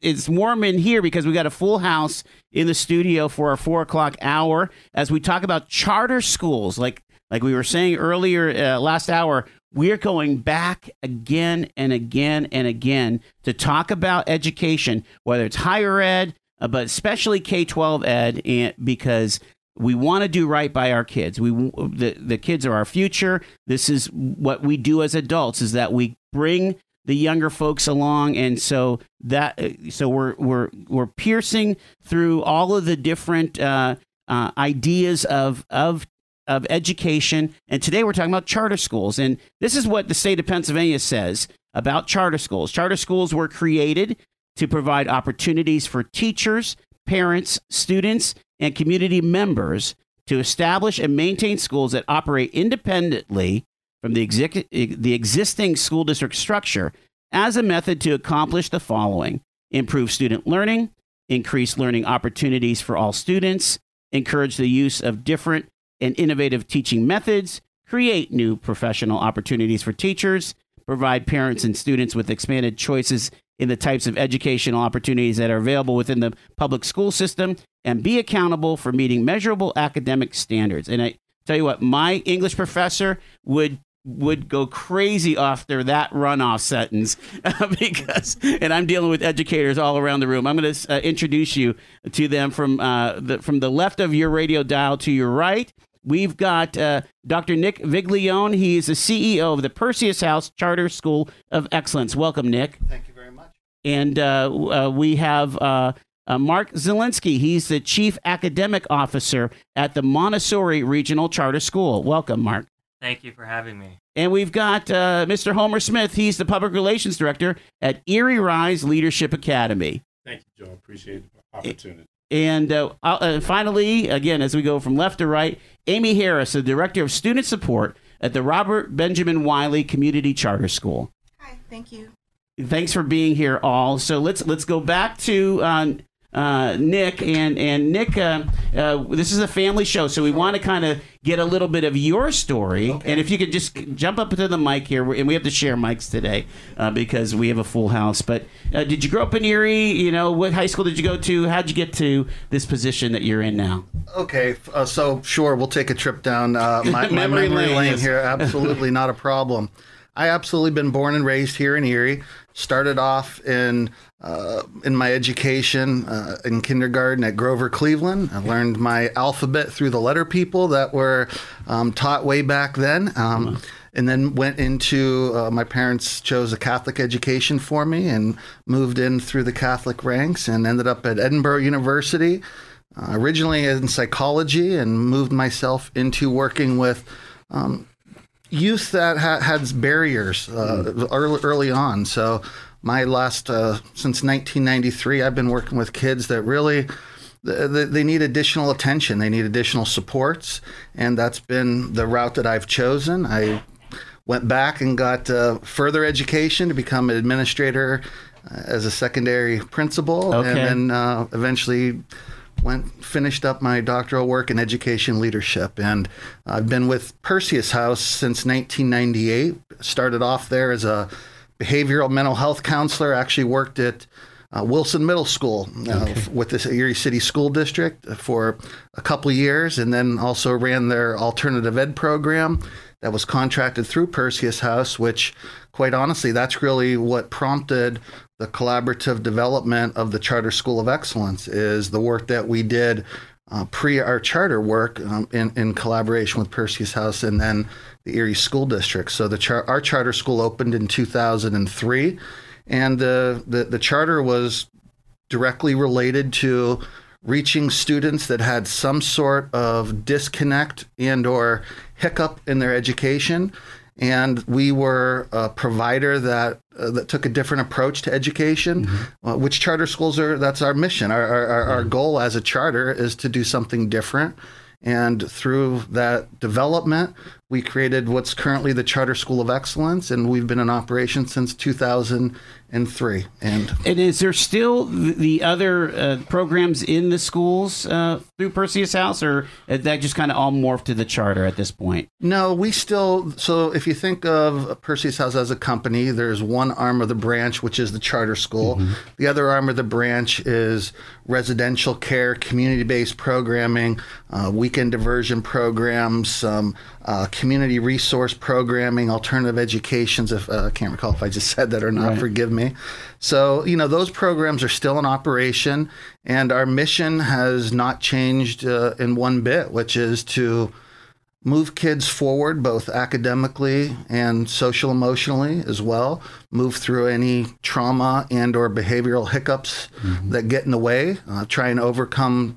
it's warm in here because we got a full house in the studio for our four o'clock hour as we talk about charter schools. Like like we were saying earlier uh, last hour, we're going back again and again and again to talk about education, whether it's higher ed, uh, but especially K twelve ed, and because we want to do right by our kids. We the the kids are our future. This is what we do as adults is that we bring the younger folks along. And so that so we're we're we're piercing through all of the different uh, uh, ideas of of of education. And today we're talking about charter schools. And this is what the state of Pennsylvania says about charter schools. Charter schools were created to provide opportunities for teachers parents students and community members to establish and maintain schools that operate independently from the, the existing school district structure as a method to accomplish the following improve student learning, increase learning opportunities for all students, encourage the use of different and innovative teaching methods, create new professional opportunities for teachers, provide parents and students with expanded choices in the types of educational opportunities that are available within the public school system, and be accountable for meeting measurable academic standards. And I tell you what, my English professor would would go crazy after that runoff sentence because, and I'm dealing with educators all around the room. I'm going to uh, introduce you to them from uh, the from the left of your radio dial to your right. We've got uh, Dr. Nick Viglione. He is the CEO of the Perseus House Charter School of Excellence. Welcome, Nick. Thank you very much. And uh, uh, we have uh, Mark Zielinski. He's the Chief Academic Officer at the Montessori Regional Charter School. Welcome, Mark. Thank you for having me. And we've got uh, Mr. Homer Smith. He's the Public Relations Director at Erie Rise Leadership Academy. Thank you, Joe. Appreciate the opportunity. And uh, uh, finally, again, as we go from left to right, Amy Harris, the Director of Student Support at the Robert Benjamin Wiley Community Charter School. Hi, thank you. Thanks for being here, all. So let's let's go back to uh, Nick and and Nick. Uh, uh, this is a family show, so we want to kind of get a little bit of your story. Okay. And if you could just jump up to the mic here, and we have to share mics today uh, because we have a full house. But uh, did you grow up in Erie? You know, what high school did you go to? How'd you get to this position that you're in now? Okay, uh, so sure, we'll take a trip down uh, my, my Memory memory, lane, lane, here. Absolutely not a problem. I absolutely been born and raised here in Erie. Started off in uh, in my education uh, in kindergarten at Grover Cleveland. I learned my alphabet through the letter people that were um, taught way back then. Um, And then went into uh, my parents chose a Catholic education for me and moved in through the Catholic ranks and ended up at Edinboro University uh, originally in psychology and moved myself into working with um, youth that ha- had barriers uh, early, early on. So my last uh, since 1993, I've been working with kids that really th- th- they need additional attention, they need additional supports, and that's been the route that I've chosen. I went back and got uh, further education to become an administrator uh, as a secondary principal, Okay. and then uh, eventually went finished up my doctoral work in education leadership and i've been with perseus house since 1998 started off there as a behavioral mental health counselor actually worked at uh, wilson middle school uh, f- with the erie city school district for a couple of years and then also ran their alternative ed program that was contracted through perseus house which quite honestly that's really what prompted the collaborative development of the Charter School of Excellence is the work that we did uh, pre our charter work um, in, in collaboration with Perseus House and then the Erie School District. So the char- our charter school opened in 2003, and the, the the charter was directly related to reaching students that had some sort of disconnect and or hiccup in their education and we were a provider that uh, that took a different approach to education uh, which charter schools are that's our mission. Our, our, our, our goal as a charter is to do something different. And through that development we created what's currently the Charter School of Excellence, and we've been in operation since 2003. And And is there still the other uh, programs in the schools uh, through Perseus House, or is that just kind of all morphed to the charter at this point? No, we still. So if you think of Perseus House as a company, there's one arm of the branch, which is the charter school. The other arm of the branch is residential care, community based programming, uh, weekend diversion programs, some uh, community resource programming, alternative educations. If uh, I can't recall if I just said that or not, Right. forgive me. So, you know, those programs are still in operation, and our mission has not changed uh, in one bit, which is to move kids forward both academically and social emotionally as well move through any trauma and or behavioral hiccups that get in the way uh, try and overcome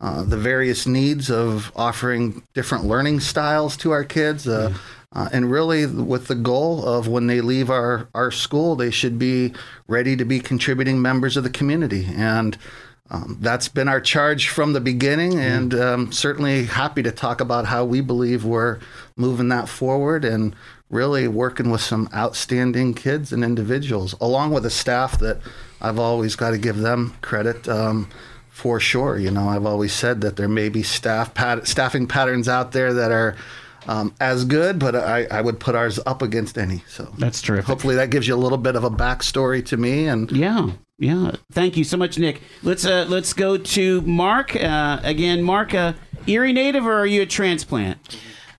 uh, the various needs of offering different learning styles to our kids uh, uh, and really with the goal of when they leave our, our school they should be ready to be contributing members of the community. And um, that's been our charge from the beginning, and um, certainly happy to talk about how we believe we're moving that forward and really working with some outstanding kids and individuals, along with a staff that I've always got to give them credit um, for sure. You know, I've always said that there may be staff pat- staffing patterns out there that are. Um, as good, but I, I would put ours up against any. So That's terrific. hopefully that gives you a little bit of a backstory to me and Yeah, yeah. Thank you so much, Nick. Let's uh, let's go to Mark uh, again. Mark, uh, Erie native, or are you a transplant?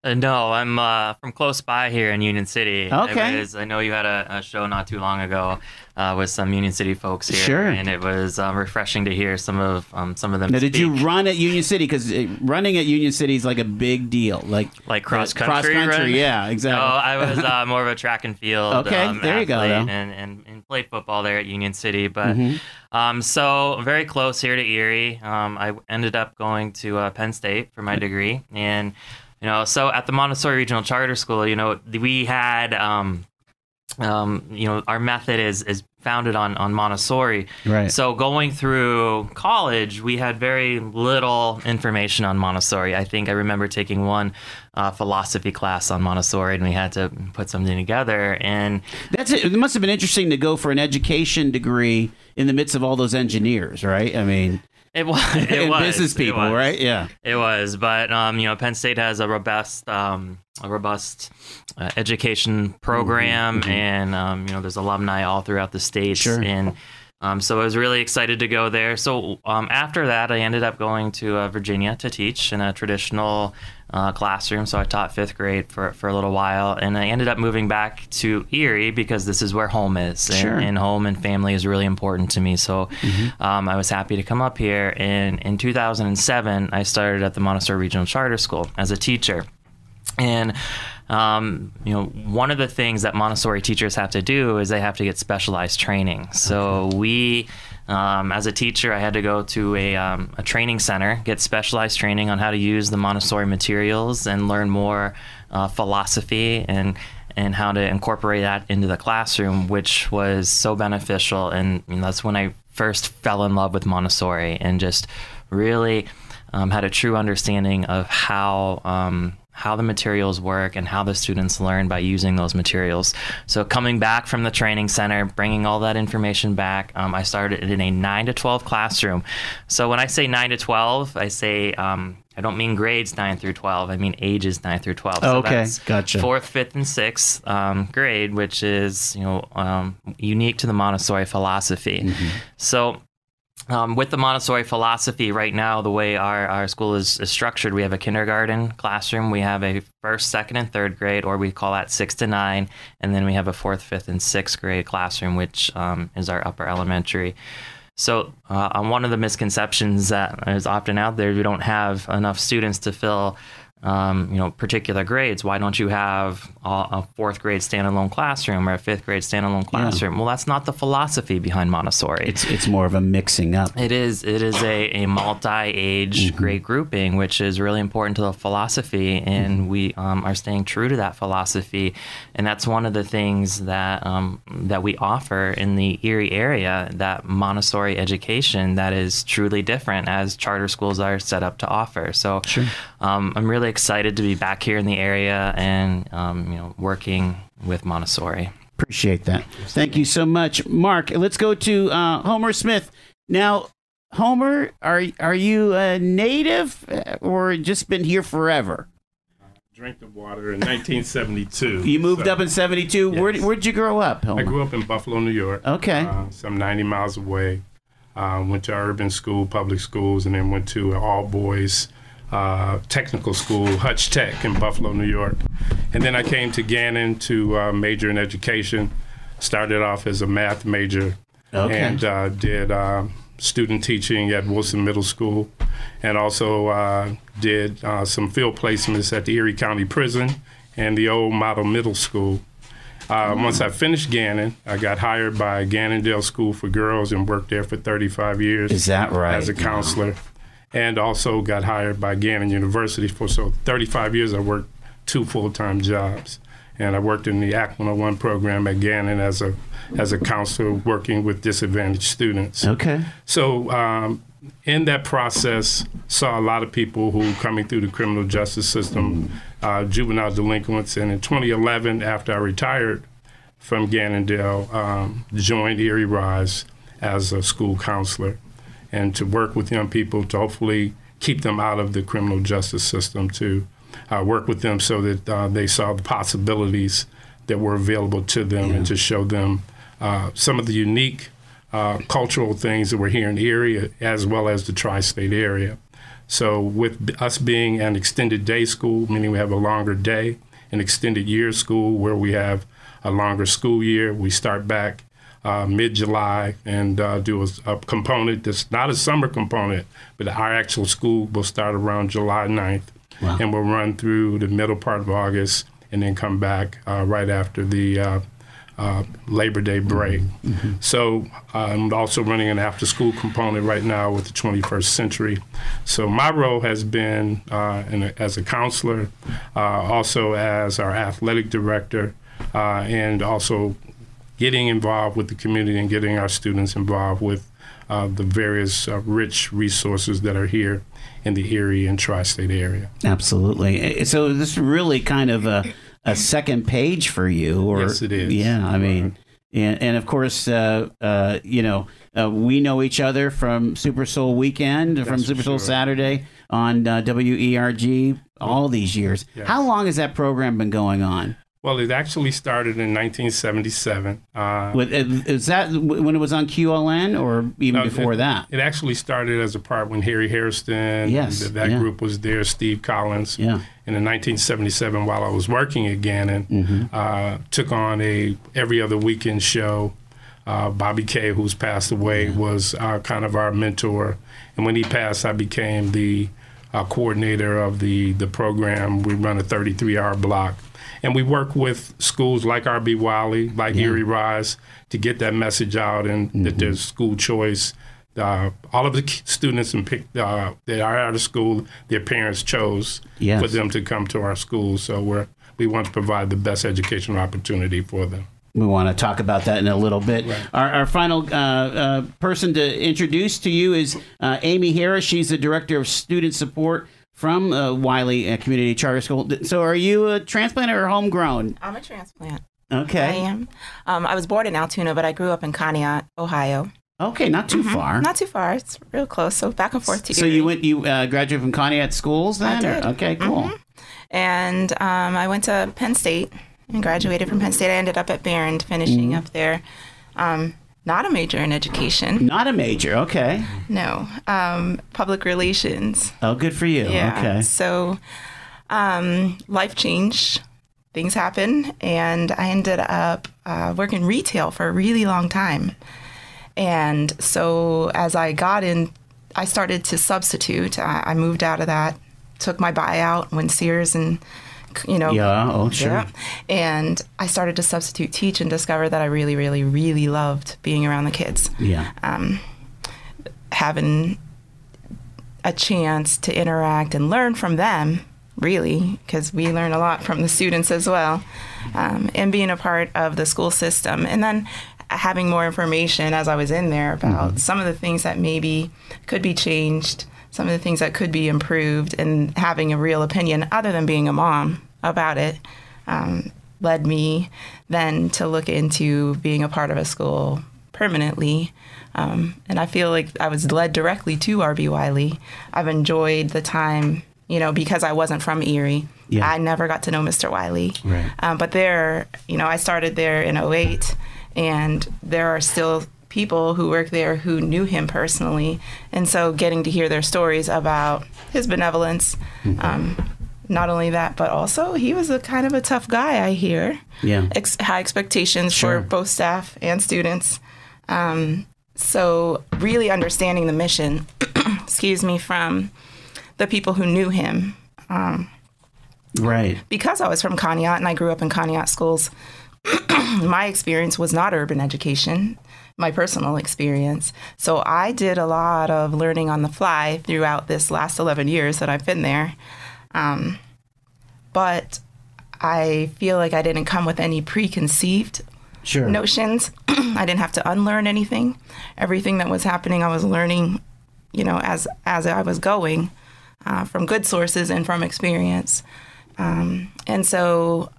Uh, no, I'm uh, from close by here in Union City. Okay. Was, I know you had a, a show not too long ago uh, with some Union City folks here. Sure. And it was um, refreshing to hear some of um, some of them. Now, did you run at Union City? Because running at Union City is like a big deal. Like Like cross uh, country Cross country, yeah, No, exactly. I was uh, more of a track and field. Okay, um, there you go, though. And, and, and played football there at Union City. But Mm-hmm. um, so very close here to Erie. Um, I ended up going to uh, Penn State for my degree, and you know, so at the Montessori Regional Charter School, you know, we had. Um, um, you know, our method is is founded on on Montessori. Right. So going through college, we had very little information on Montessori. I think I remember taking one uh, philosophy class on Montessori, and we had to put something together. And That's it. It must have been interesting to go for an education degree in the midst of all those engineers, right? I mean, it was it and was business it people, was. right? Yeah. It was, but um, you know, Penn State has a robust, um, a robust uh, education program, and um, you know, there's alumni all throughout the states, Sure. and um, so I was really excited to go there. So um, after that, I ended up going to uh, Virginia to teach in a traditional uh, classroom. So I taught fifth grade for for a little while, and I ended up moving back to Erie because this is where home is, and, Sure. and home and family is really important to me. So um, I was happy to come up here. And in 2007, I started at the Montessori Regional Charter School as a teacher. And um, you know, one of the things that Montessori teachers have to do is they have to get specialized training. So we, um, as a teacher, I had to go to a, um, a training center, get specialized training on how to use the Montessori materials, and learn more uh, philosophy and and how to incorporate that into the classroom, which was so beneficial. And you know, that's when I first fell in love with Montessori and just really um, had a true understanding of how um, how the materials work and how the students learn by using those materials. So coming back from the training center, bringing all that information back, um, I started in a nine to twelve classroom. So when I say nine to twelve, I say um, I don't mean grades nine through twelve. I mean ages nine through twelve. So Okay, that's gotcha. Fourth, fifth, and sixth um, grade, which is you know um, unique to the Montessori philosophy. Mm-hmm. So um, with the Montessori philosophy, right now, the way our, our school is, is structured, we have a kindergarten classroom, we have a first, second, and third grade, or we call that six to nine, and then we have a fourth, fifth, and sixth grade classroom, which um, is our upper elementary. So, uh, on one of the misconceptions that is often out there, we don't have enough students to fill, um, you know, particular grades. Why don't you have a, a fourth grade standalone classroom or a fifth grade standalone classroom? Well, that's not the philosophy behind Montessori. It's it's more of a mixing up. It is. It is a, a multi-age grade grouping, which is really important to the philosophy, and we um, are staying true to that philosophy, and that's one of the things that um, that we offer in the Erie area. That Montessori education that is truly different, as charter schools are set up to offer. So, um, I'm really really excited to be back here in the area and um, you know working with Montessori. Appreciate that. Thank you so much, Mark. Let's go to uh, Homer Smith now. Homer, are are you a native uh, or just been here forever? Drink the water in 1972. You moved So, up in '72. Where Yes. where'd you grow up, Homer? I grew up in Buffalo, New York. Okay. Uh, some 90 miles away. Uh, went to urban school, public schools, and then went to an all boys uh, technical school, Hutch Tech in Buffalo, New York. And then I came to Gannon to uh, major in education. Started off as a math major Okay. and uh, did uh, student teaching at Wilson Middle School, and also uh, did uh, some field placements at the Erie County Prison and the old Model Middle School. Uh, Once I finished Gannon, I got hired by Gannondale School for Girls and worked there for 35 years Is that right? as a counselor, and also got hired by Gannon University for so 35 years. I worked two full-time jobs, and I worked in the Act 101 program at Gannon as a as a counselor working with disadvantaged students. Okay. So um, in that process, saw a lot of people who coming through the criminal justice system, uh, juvenile delinquents, and in 2011, after I retired from Gannondale, um, joined Erie Rise as a school counselor, and to work with young people to hopefully keep them out of the criminal justice system, to uh, work with them so that uh, they saw the possibilities that were available to them, and to show them uh, some of the unique uh, cultural things that were here in the area as well as the tri-state area. So with us being an extended day school, meaning we have a longer day, an extended year school where we have a longer school year, we start back uh, mid-July and uh, do a, a component that's not a summer component, but our actual school will start around July 9th and we'll run through the middle part of August and then come back uh, right after the uh, uh, Labor Day break. So I'm also running an after school component right now with the 21st Century. So my role has been uh, a, as a counselor, uh, also as our athletic director, uh, and also getting involved with the community and getting our students involved with uh, the various uh, rich resources that are here in the Erie and tri-state area. Absolutely. So this is really kind of a, a second page for you, or Yes, it is. Yeah, I mean, and, and of course, uh, uh, you know, uh, we know each other from Super Soul Weekend, from That's for Super Soul sure. Saturday on uh, WERG. All these years. Yes. How long has that program been going on? Well, it actually started in 1977. Uh, is that when it was on QLN, or even No, before it, that? It actually started as a part when Harry Hairston, Yes, th- that yeah. group was there, Steve Collins. Yeah. And in 1977, while I was working at Gannon, Mm-hmm. uh, took on a every other weekend show. Uh, Bobby Kay, who's passed away, was uh, kind of our mentor. And when he passed, I became the uh, coordinator of the, the program. We run a 33 hour block. And we work with schools like RB Wiley, like Erie Rise, to get that message out and Mm-hmm. that there's school choice. Uh, all of the students in pick, uh, that are out of school, their parents chose Yes. for them to come to our school. So we're, we want to provide the best educational opportunity for them. We want to talk about that in a little bit. Our, our final uh, uh, person to introduce to you is uh, Amy Harris. She's the director of student support from uh, Wiley uh, Community Charter School. So, are you a transplant or homegrown? I'm a transplant. Okay. I am. Um, I was born in Altoona, but I grew up in Conneaut, Ohio. Okay, not too far. Mm-hmm. Not too far. It's real close. So back and forth to so Erie. you went, you uh, graduated from Conneaut schools then? or- did. Okay, cool. Mhm. And um, I went to Penn State and graduated from Penn State. I ended up at Behrend, finishing Mm-hmm. up there. Um, not a major in education. Not a major. Okay. No. Um, public relations. Oh, good for you. Yeah. Okay. So um, life changed. Things happen, and I ended up uh, working retail for a really long time. And so as I got in, I started to substitute. I, I moved out of that, took my buyout when Sears and you know Yeah. Oh, sure. yeah. And I started to substitute teach and discovered that I really, really, really loved being around the kids Yeah. having a chance to interact and learn from them, really, because we learn a lot from the students as well, um, and being a part of the school system. And then having more information as I was in there about some of the things that maybe could be changed, some of the things that could be improved, and having a real opinion other than being a mom about it um, led me then to look into being a part of a school permanently. Um, and I feel like I was led directly to RB Wiley. I've enjoyed the time, you know, because I wasn't from Erie. Yeah. I never got to know Mr. Wiley. Right. Um, but there, you know, I started there in 08, and there are still people who work there who knew him personally. And so getting to hear their stories about his benevolence, um, not only that, but also he was a kind of a tough guy, I hear. Yeah. Ex- high expectations Sure. for both staff and students. Um, so really understanding the mission, excuse me, from the people who knew him Right. because I was from Conneaut and I grew up in Conneaut schools, my experience was not urban education, my personal experience. So I did a lot of learning on the fly throughout this last 11 years that I've been there. Um, but I feel like I didn't come with any preconceived Sure. notions. I didn't have to unlearn anything. Everything that was happening, I was learning, you know, as as I was going uh, from good sources and from experience. Um, and so,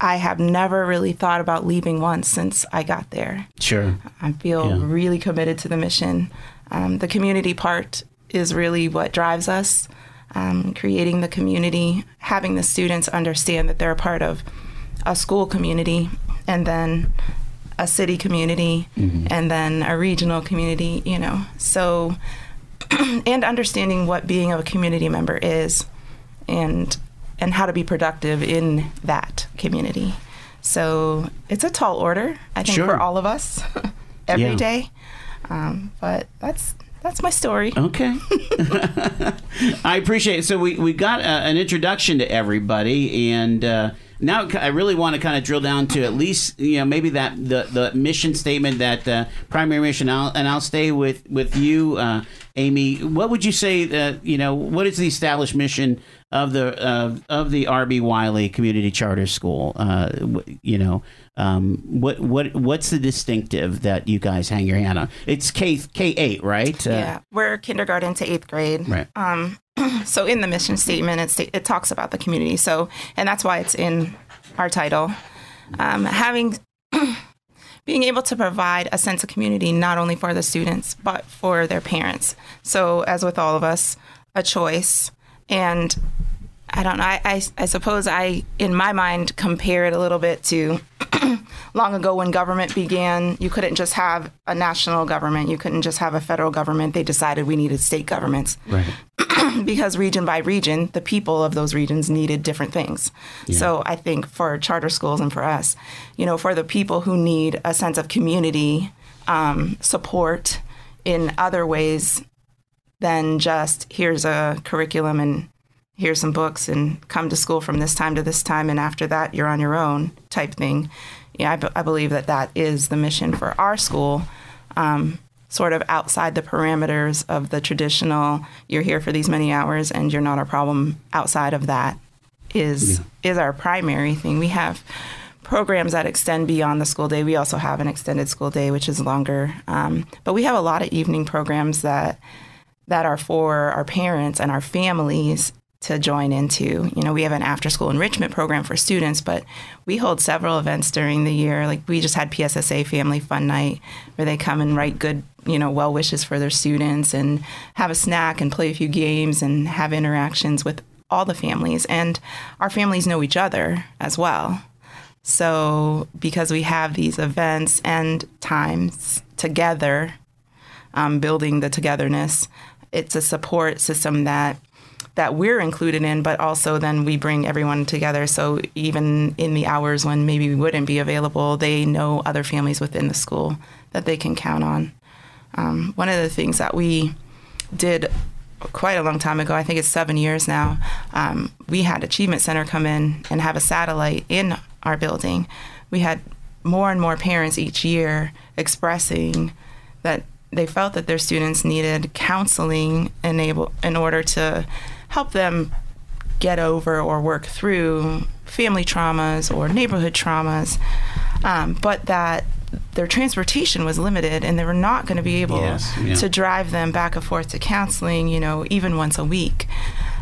I have never really thought about leaving once since I got there. Sure. I feel Yeah. really committed to the mission. Um, the community part is really what drives us. Um, creating the community, having the students understand that they're a part of a school community, and then a city community, and then a regional community. You know, so and understanding what being a community member is, and and how to be productive in that community. So it's a tall order, I think, Sure. for all of us every Yeah. day. Um, but that's that's my story. Okay. I appreciate it. So we, we got uh an introduction to everybody, and uh, now I really want to kind of drill down to at least you know maybe that the, the mission statement that uh, primary mission. I'll, and I'll stay with with you, uh, Amy. What would you say that you know what is the established mission of the uh, of the RB Wiley Community Charter School? Uh, you know. Um, what what what's the distinctive that you guys hang your hand on? It's K K eight, right? Uh, yeah, we're kindergarten to eighth grade. Right. Um, so in the mission statement, it, sta- it talks about the community. So, and that's why it's in our title. Um, having being able to provide a sense of community not only for the students but for their parents. So, as with all of us, a choice. And I don't know. I, I, I suppose I, in my mind, compare it a little bit to long ago when government began. You couldn't just have a national government. You couldn't just have a federal government. They decided we needed state governments Right. because region by region, the people of those regions needed different things. So I think for charter schools and for us, you know, for the people who need a sense of community um, support in other ways than just here's a curriculum and here's some books and come to school from this time to this time and after that you're on your own type thing. Yeah, I, I believe that that is the mission for our school. Um, sort of outside the parameters of the traditional you're here for these many hours and you're not a problem outside of that is is our primary thing we have programs that extend beyond the school day we also have an extended school day which is longer um, but we have a lot of evening programs that that are for our parents and our families to join into. You know, we have an after school enrichment program for students, but we hold several events during the year. Like we just had PSSA Family Fun Night where they come and write good, you know, well wishes for their students and have a snack and play a few games and have interactions with all the families. And our families know each other as well. So, because we have these events and times together, um, building the togetherness, it's a support system that that we're included in, but also then we bring everyone together. So even in the hours when maybe we wouldn't be available, they know other families within the school that they can count on. Um, one of the things that we did quite a long time ago, I think it's seven years now, um, we had Achievement Center come in and have a satellite in our building. We had more and more parents each year expressing that they felt that their students needed counseling enable, in order to help them get over or work through family traumas or neighborhood traumas, um, but that their transportation was limited and they were not going to be able Yes, yeah. to drive them back and forth to counseling, you know, even once a week.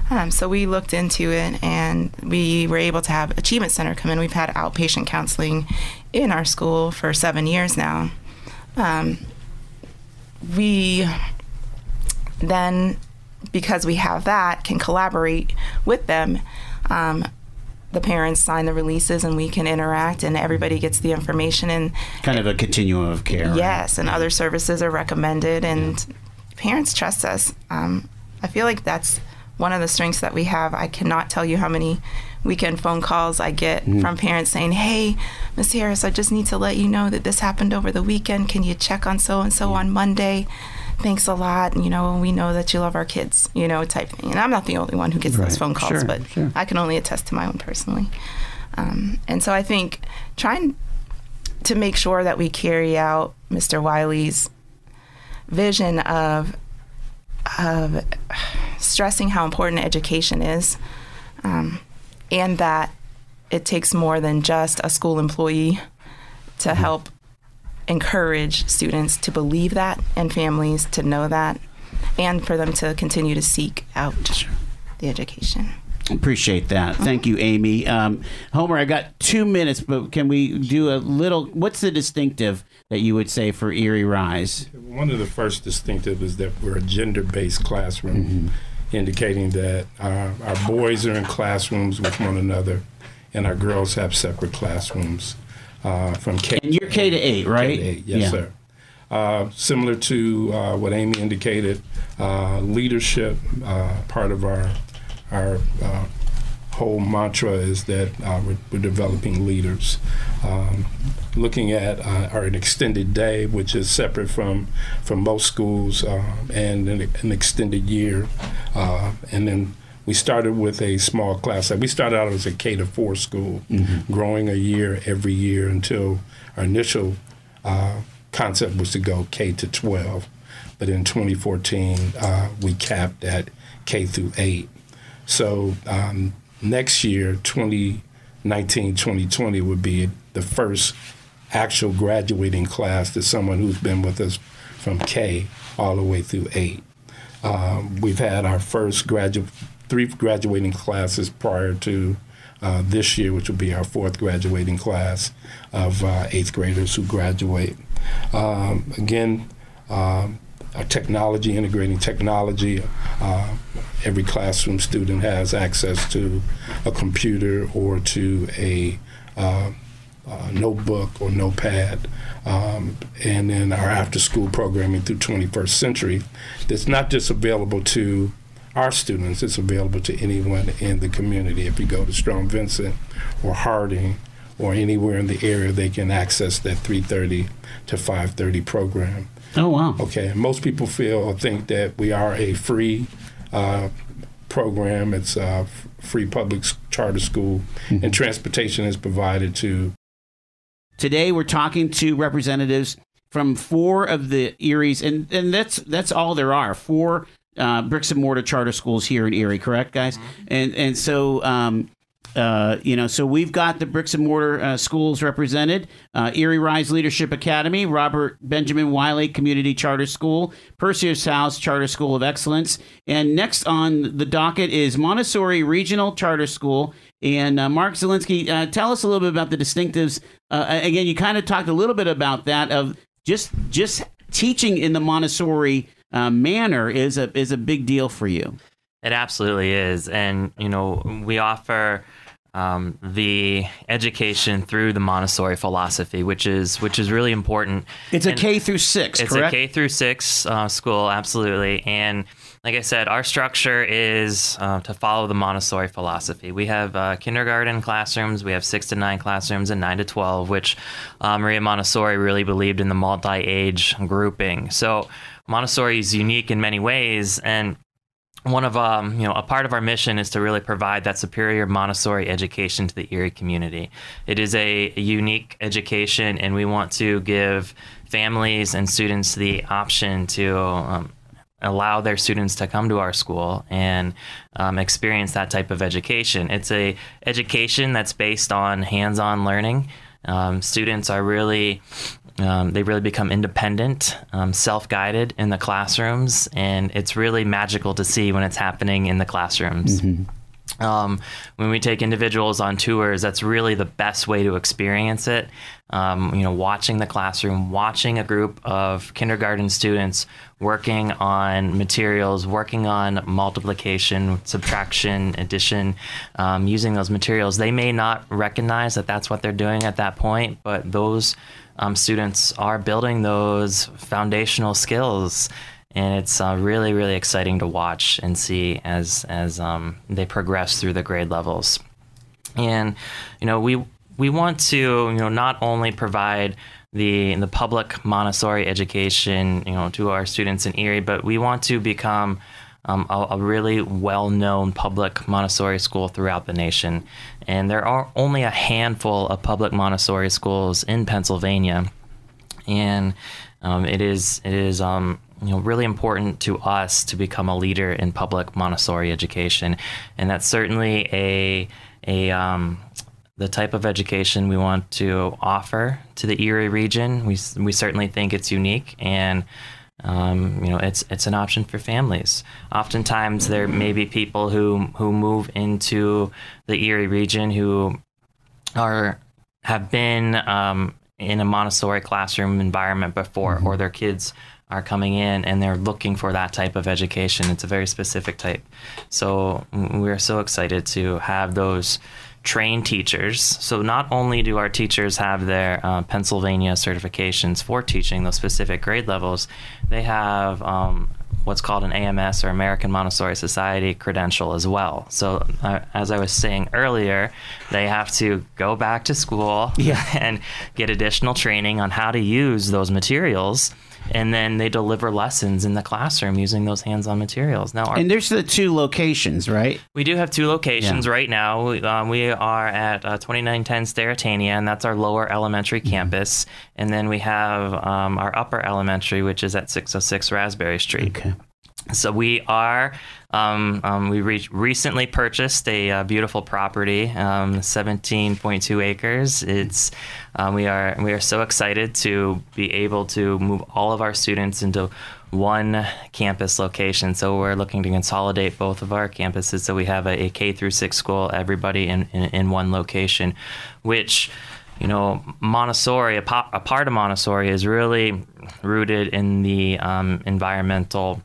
Um, so we looked into it and we were able to have Achievement Center come in. We've had outpatient counseling in our school for seven years now. Um, we then, because we have that, can collaborate with them. Um, the parents sign the releases and we can interact and everybody gets the information and Kind of a continuum of care. Yes, and other services are recommended, and parents trust us. Um, I feel like that's one of the strengths that we have. I cannot tell you how many weekend phone calls I get from parents saying, "Hey, Miss Harris, I just need to let you know that this happened over the weekend. Can you check on so and so on Monday?" Thanks a lot. You know, we know that you love our kids, you know, type thing. And I'm not the only one who gets Right. those phone calls, Sure, but sure. I can only attest to my own personally. Um, and so I think trying to make sure that we carry out Mr. Wiley's vision of of stressing how important education is, um, and that it takes more than just a school employee to help encourage students to believe that and families to know that, and for them to continue to seek out the education. Appreciate that. Thank you, Amy. Um, Homer, I got two minutes, but can we do a little? What's the distinctive that you would say for Erie Rise? One of the first distinctive is that we're a gender-based classroom, indicating that uh, our boys are in classrooms with one another, and our girls have separate classrooms uh, from K. And you're K to eight, right? K-8, Yes, Yeah. sir. Uh, similar to uh, what Amy indicated, uh, leadership, uh, part of our our uh, whole mantra is that uh, we're, we're developing leaders. Um, looking at uh, our an extended day, which is separate from from most schools, uh, and an, an extended year, uh, and then we started with a small class. We started out as a K to four school, growing a year every year until our initial uh, concept was to go K to 12. But in 2014, uh, we capped at K through 8. So um, next year, 2019 2020, would be the first actual graduating class to someone who's been with us from K all the way through 8. Um, we've had our first graduate, three graduating classes prior to uh, this year, which will be our fourth graduating class of uh, eighth graders who graduate. Um, again, um, our technology, integrating technology. Uh, every classroom student has access to a computer or to a uh, uh, notebook or notepad, um, and then our after-school programming through 21st Century. That's not just available to our students; it's available to anyone in the community. If you go to Strong Vincent or Harding or anywhere in the area, they can access that 3:30 to 5:30 program. Oh wow. Okay, most people feel or think that we are a free uh, program. It's a free public s- charter school, and transportation is provided to Today we're talking to representatives from four of the Erie's, and, and that's that's all there are. Four uh, bricks and mortar charter schools here in Erie, correct, guys? And and so um, uh, you know, so we've got the bricks and mortar uh, schools represented: uh, Erie Rise Leadership Academy, Robert Benjamin Wiley Community Charter School, Perseus House Charter School of Excellence, and next on the docket is Montessori Regional Charter School. And uh, Mark Zielinski, uh, tell us a little bit about the distinctives. Uh, again, you kind of talked a little bit about that of just just teaching in the Montessori uh, manner is a is a big deal for you. It absolutely is. And, you know, we offer um, the education through the Montessori philosophy, which is which is really important. It's a And K through six, It's correct? a K through six uh, school, absolutely. And like I said, our structure is uh, to follow the Montessori philosophy. We have uh, kindergarten classrooms, we have six to nine classrooms, and nine to 12, which uh, Maria Montessori really believed in the multi age grouping. So Montessori is unique in many ways. And one of um, you know a part of our mission is to really provide that superior Montessori education to the Erie community. It is a, unique education, and we want to give families and students the option to um, allow their students to come to our school and um, experience that type of education. It's a education that's based on hands-on learning. Um, students are really um, they really become independent, um, self guided in the classrooms. And it's really magical to see when it's happening in the classrooms. Um, when we take individuals on tours, that's really the best way to experience it. Um, you know, watching the classroom, watching a group of kindergarten students working on materials, working on multiplication, subtraction, addition, um, using those materials. They may not recognize that that's what they're doing at that point, but those um, students are building those foundational skills. And it's uh, really really exciting to watch and see as as um, they progress through the grade levels. And you know we we want to you know not only provide the the public Montessori education you know to our students in Erie but we want to become um, a, a, really well-known public Montessori school throughout the nation, and there are only a handful of public Montessori schools in Pennsylvania, and um, it is it is um, you know really important to us to become a leader in public Montessori education, and that's certainly a a um, the type of education we want to offer to the Erie region. We we certainly think it's unique and. Um, you know, it's it's an option for families. Oftentimes, there may be people who who move into the Erie region who are have been um, in a Montessori classroom environment before, mm-hmm. or their kids are coming in and they're looking for that type of education. It's a very specific type. So we're so excited to have those trained teachers. So not only do our teachers have their uh, Pennsylvania certifications for teaching those specific grade levels, they have um, what's called an AMS or American Montessori Society credential as well. So, uh, as I was saying earlier, they have to go back to school yeah. and get additional training on how to use those materials and then they deliver lessons in the classroom using those hands-on materials. Now, our, and there's the two locations, right? We do have two locations yeah. right now. We, um, we are at uh, 2910 Sterrettania, and that's our lower elementary mm-hmm. campus, and then we have um, our upper elementary, which is at 606 Raspberry Street. Okay. So we are. Um, um, we re- recently purchased a uh, beautiful property, um, 17.2 acres. It's um, we are we are so excited to be able to move all of our students into one campus location. So we're looking to consolidate both of our campuses so we have a, a K through six school, everybody in, in, in one location, which you know, Montessori, a, po- a, part of Montessori is really rooted in the um, environmental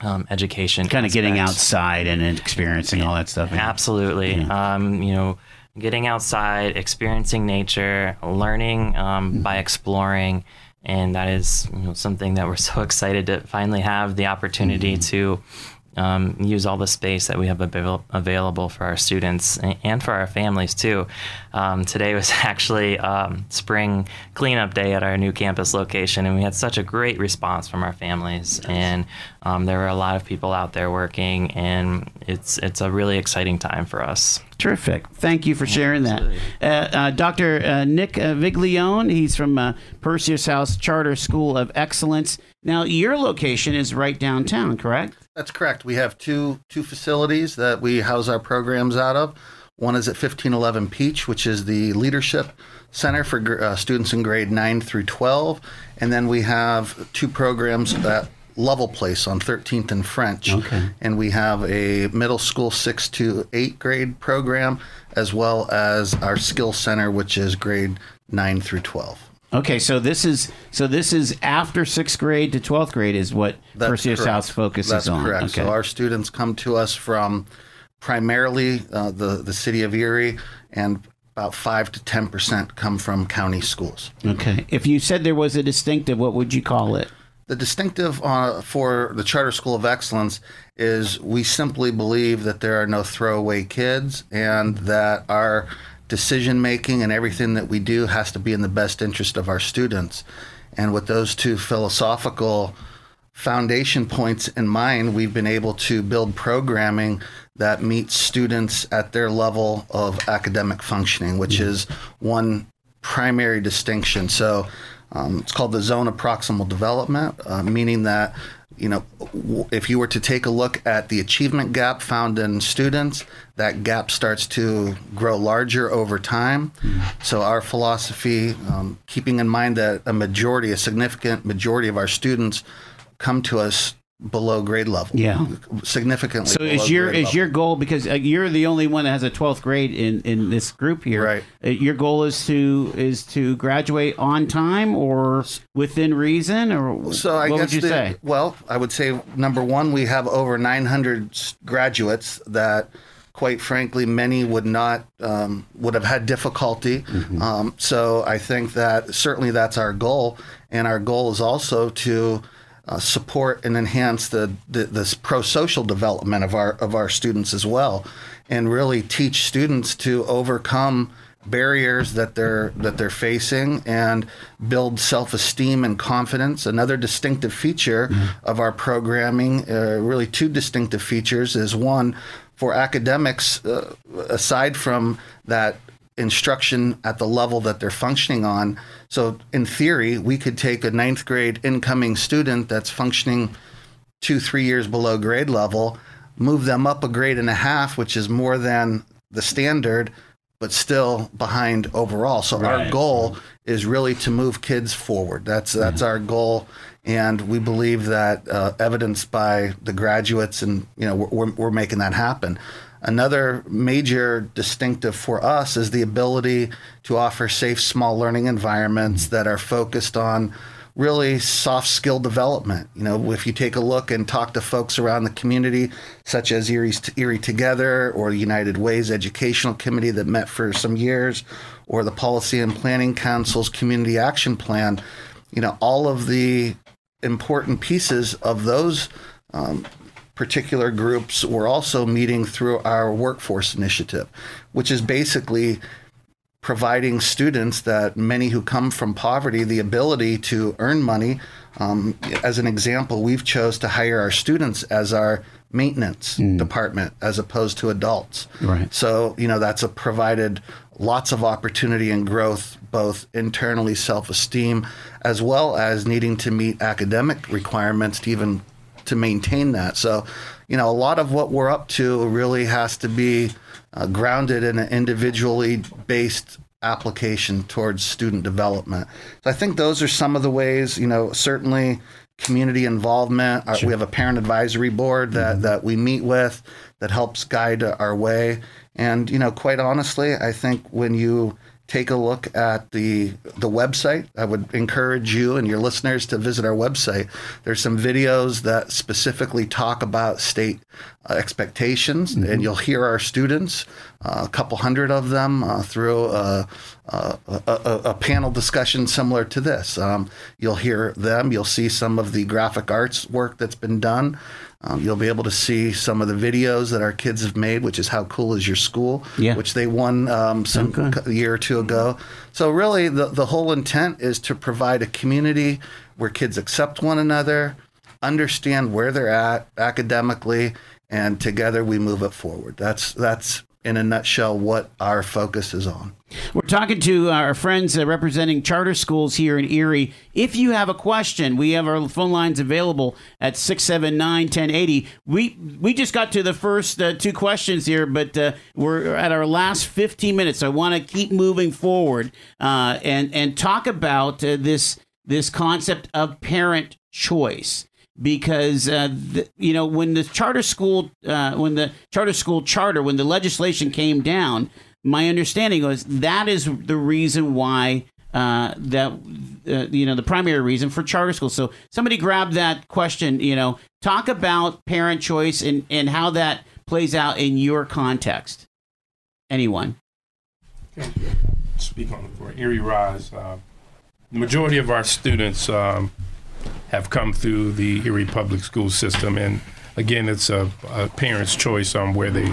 um, education. Kind of getting outside and experiencing all that stuff. Absolutely. Yeah. Um, you know, getting outside, experiencing nature, learning um, mm-hmm. by exploring. And that is you know, something that we're so excited to finally have the opportunity mm-hmm. to um, use all the space that we have avail- available for our students and for our families too. Um, today was actually um, spring cleanup day at our new campus location, and we had such a great response from our families. And um, there were a lot of people out there working, and it's it's a really exciting time for us. Terrific. Thank you for sharing that. Uh, uh, Dr. Uh, Nick uh, Viglione, he's from uh, Perseus House Charter School of Excellence. Now, your location is right downtown, correct? That's correct. We have two two facilities that we house our programs out of. One is at 1511 Peach, which is the leadership center for uh, students in grade 9 through 12. And then we have two programs at Level Place on 13th and French. Okay. And we have a middle school 6 to 8 grade program, as well as our skill center, which is grade 9 through 12. Okay, so this is so this is after sixth grade to twelfth grade is what That's Perseus correct. House focuses That's on. correct. Okay. So our students come to us from primarily uh, the the city of Erie, and about five to ten percent come from county schools. Okay. If you said there was a distinctive, what would you call it? The distinctive uh, for the Charter School of Excellence is we simply believe that there are no throwaway kids, and that our decision making and everything that we do has to be in the best interest of our students. And with those two philosophical foundation points in mind, we've been able to build programming that meets students at their level of academic functioning, which mm-hmm. is one primary distinction. So um, it's called the zone of proximal development, uh, meaning that you know, if you were to take a look at the achievement gap found in students, that gap starts to grow larger over time. So, our philosophy, um, keeping in mind that a majority, a significant majority of our students come to us below grade level. Yeah. Significantly. So is your is level. your goal because uh, you're the only one that has a 12th grade in in this group here. Right. Uh, your goal is to is to graduate on time or within reason or So I what guess would you the- say? Well, I would say number one, we have over 900 graduates that, quite frankly, many would not um, would have had difficulty. Mm-hmm. Um, so I think that certainly that's our goal, and our goal is also to. Uh, support and enhance the, the this pro-social development of our of our students as well, and really teach students to overcome barriers that they're that they're facing and build self-esteem and confidence. Another distinctive feature of our programming uh, really two distinctive features is one for academics uh, aside from that instruction at the level that they're functioning on so in theory we could take a ninth grade incoming student that's functioning two, three years below grade level, move them up a grade and a half, which is more than the standard, but still behind overall. So our goal is really to move kids forward. That's that's our goal, and we believe that uh, evidenced by the graduates, and you know we're, we're making that happen. Another major distinctive for us is the ability to offer safe, small learning environments that are focused on really soft skill development. You know, if you take a look and talk to folks around the community, such as Erie's, Erie Together or United Ways Educational Committee that met for some years, or the Policy and Planning Council's Community Action Plan, you know, all of the important pieces of those um, particular groups were also meeting through our workforce initiative, which is basically providing students that many who come from poverty the ability to earn money. Um, as an example, we've chose to hire our students as our maintenance department as opposed to adults. Right. So you know that's a provided lots of opportunity and growth, both internally self-esteem, as well as needing to meet academic requirements to even to maintain that. So, you know, a lot of what we're up to really has to be uh, grounded in an individually based application towards student development. So I think those are some of the ways, you know, certainly community involvement. Uh, We have a parent advisory board that, that we meet with that helps guide our way. And, you know, quite honestly, I think when you take a look at the the website. I would encourage you and your listeners to visit our website. There's some videos that specifically talk about state uh, expectations, and you'll hear our students, uh, a couple hundred of them, uh, through a, a, a, a panel discussion similar to this. Um, you'll hear them. You'll see some of the graphic arts work that's been done. Um, you'll be able to see some of the videos that our kids have made, which is how cool is your school, Yeah. which they won um, some Okay. year or two ago. So really, the the whole intent is to provide a community where kids accept one another, understand where they're at academically, and together we move it forward. That's that's in a nutshell what our focus is on. We're talking to our friends uh, representing charter schools here in Erie. If you have a question, we have our phone lines available at 679 1080. We, we just got to the first uh, two questions here, but uh, we're at our last 15 minutes. I want to keep moving forward uh, and, and talk about uh, this, this concept of parent choice because uh, the, you know when the charter school uh, when the charter school charter when the legislation came down my understanding was that is the reason why uh, that uh, you know the primary reason for charter schools so somebody grab that question you know talk about parent choice and and how that plays out in your context. Anyone? Speak on for Erie Rise. Uh, the majority of our students um, have come through the Erie Public School System, and again, it's a, a parent's choice on where they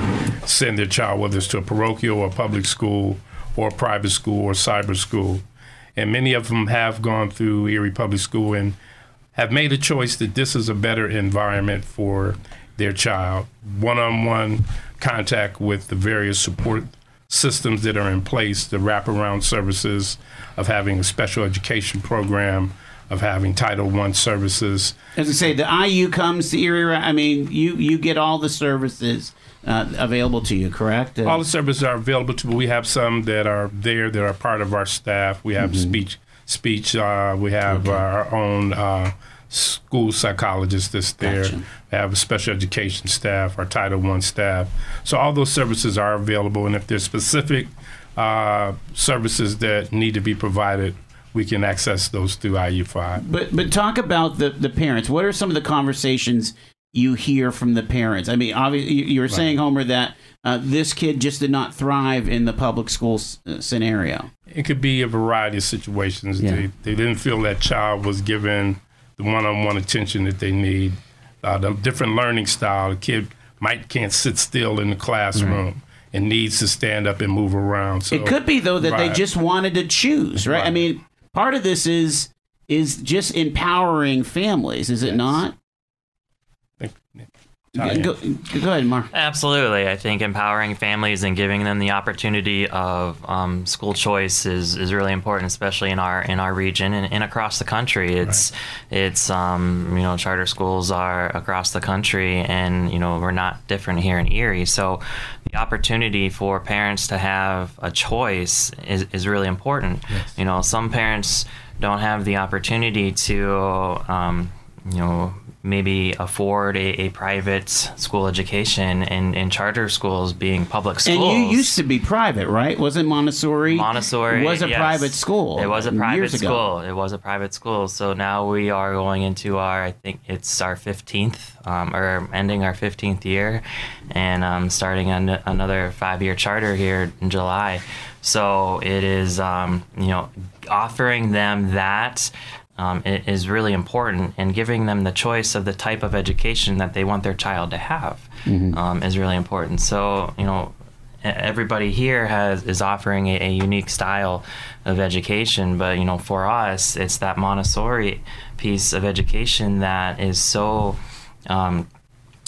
send their child, whether it's to a parochial or public school or private school or cyber school. And many of them have gone through Erie Public School and have made a choice that this is a better environment for their child. One on one contact with the various support systems that are in place, the wraparound services of having a special education program, of having Title One services. As I say, the IU comes to Erie. I mean, you you get all the services uh, available to you, correct? Uh, All the services are available to. We have some that are there that are part of our staff. We have speech, speech. Uh, we have our own uh, school psychologist that's there. Gotcha. We have a special education staff, our Title One staff. So all those services are available, and if there's specific uh, services that need to be provided, we can access those through IU five. But but talk about the the parents. What are some of the conversations you hear from the parents? I mean, obviously, you, you were saying Homer that uh, this kid just did not thrive in the public school s- uh, scenario. It could be a variety of situations. Yeah. They, they didn't feel that child was given the one-on-one attention that they need. Uh, the different learning style. The kid might can't sit still in the classroom and needs to stand up and move around. So it could be though that they just wanted to choose, right? I mean, part of this is is just empowering families, is it not? Think- Go, go ahead, Mark. Absolutely. I think empowering families and giving them the opportunity of um, school choice is, is really important, especially in our in our region and, and across the country. It's it's um, you know charter schools are across the country, and you know we're not different here in Erie. So the opportunity for parents to have a choice is, is really important. You know, some parents don't have the opportunity to um, you know maybe afford a, a private school education and, and charter schools being public schools. And you used to be private, right? Wasn't Montessori? Montessori was a yes. private school. It was a private ago. school. It was a private school. So now we are going into our, I think it's our 15th, um, or ending our 15th year, and um, starting an, another five-year charter here in July. So it is, um, you know, offering them that. Um, is really important, and giving them the choice of the type of education that they want their child to have um, is really important. So, you know, everybody here has is offering a, a unique style of education but you know for us it's that montessori piece of education that is so um,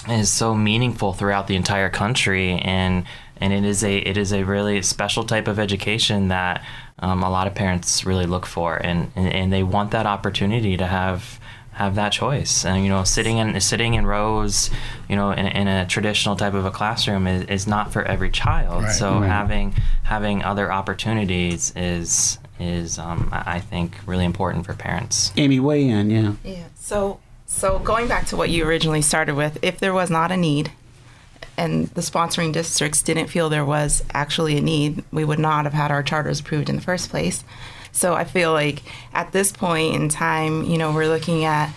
is so meaningful throughout the entire country and and it is a it is a really special type of education that um, a lot of parents really look for and, and and they want that opportunity to have have that choice and you know sitting in sitting in rows you know in, in a traditional type of a classroom is, is not for every child so Right. having having other opportunities is is um, I I think really important for parents Amy, weigh in, yeah. Yeah. So so going back to what you originally started with, if there was not a need and the sponsoring districts didn't feel there was actually a need, we would not have had our charters approved in the first place. So I feel like at this point in time, you know, we're looking at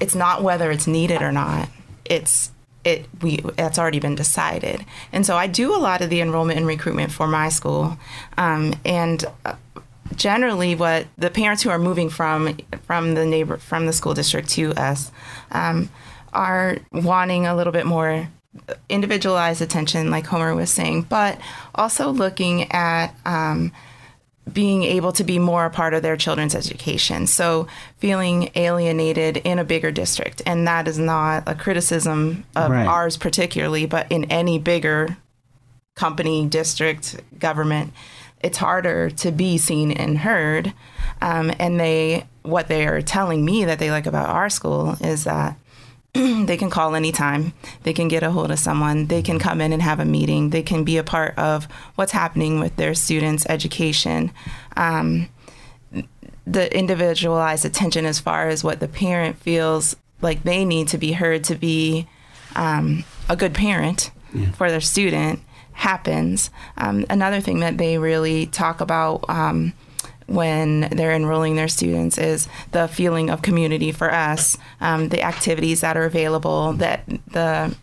it's not whether it's needed or not. It's it we that's already been decided. And so I do a lot of the enrollment and recruitment for my school, um, and. Uh, generally what the parents who are moving from from the neighbor from the school district to us um, are wanting a little bit more individualized attention like homer was saying but also looking at um, being able to be more a part of their children's education so feeling alienated in a bigger district and that is not a criticism of Right. ours particularly but in any bigger company, district, government, it's harder to be seen and heard. Um, and they, what they are telling me that they like about our school is that they can call anytime. They can get a hold of someone. They can come in and have a meeting. They can be a part of what's happening with their students' education. Um, the individualized attention as far as what the parent feels like they need to be heard to be um, a good parent for their student happens. Um, another thing that they really talk about um, when they're enrolling their students is the feeling of community for us, um, the activities that are available, that the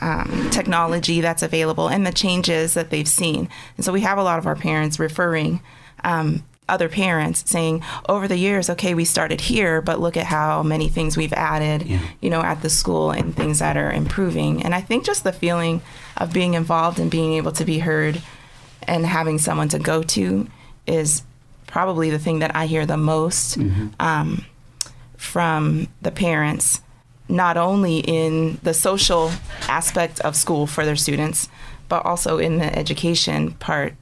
um, technology that's available, and the changes that they've seen. And so we have a lot of our parents referring. Um, other parents saying over the years okay we started here but look at how many things we've added you know at the school and things that are improving and i think just the feeling of being involved and being able to be heard and having someone to go to is probably the thing that i hear the most um, from the parents not only in the social aspect of school for their students but also in the education part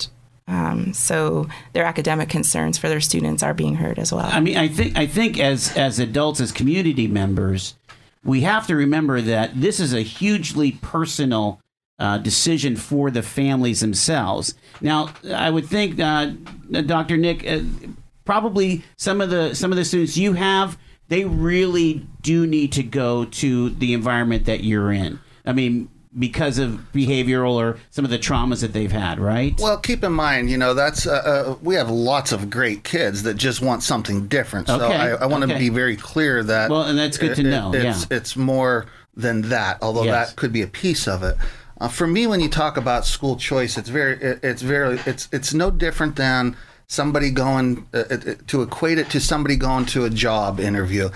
Um, so their academic concerns for their students are being heard as well. I mean, I think I think as as adults, as community members, we have to remember that this is a hugely personal uh, decision for the families themselves. Now, I would think, uh, Dr. Nick, uh, probably some of the some of the students you have, they really do need to go to the environment that you're in. I mean, because of behavioral or some of the traumas that they've had, right? Well, keep in mind, you know, that's uh, uh, we have lots of great kids that just want something different. So Okay, I, I want to okay. be very clear that Well, and that's good to it- know, It's, yeah. it's more than that, although Yes. that could be a piece of it. Uh, for me, when you talk about school choice, it's very, it, it's very, it's it's no different than somebody going uh, it, it- to equate it to somebody going to a job interview.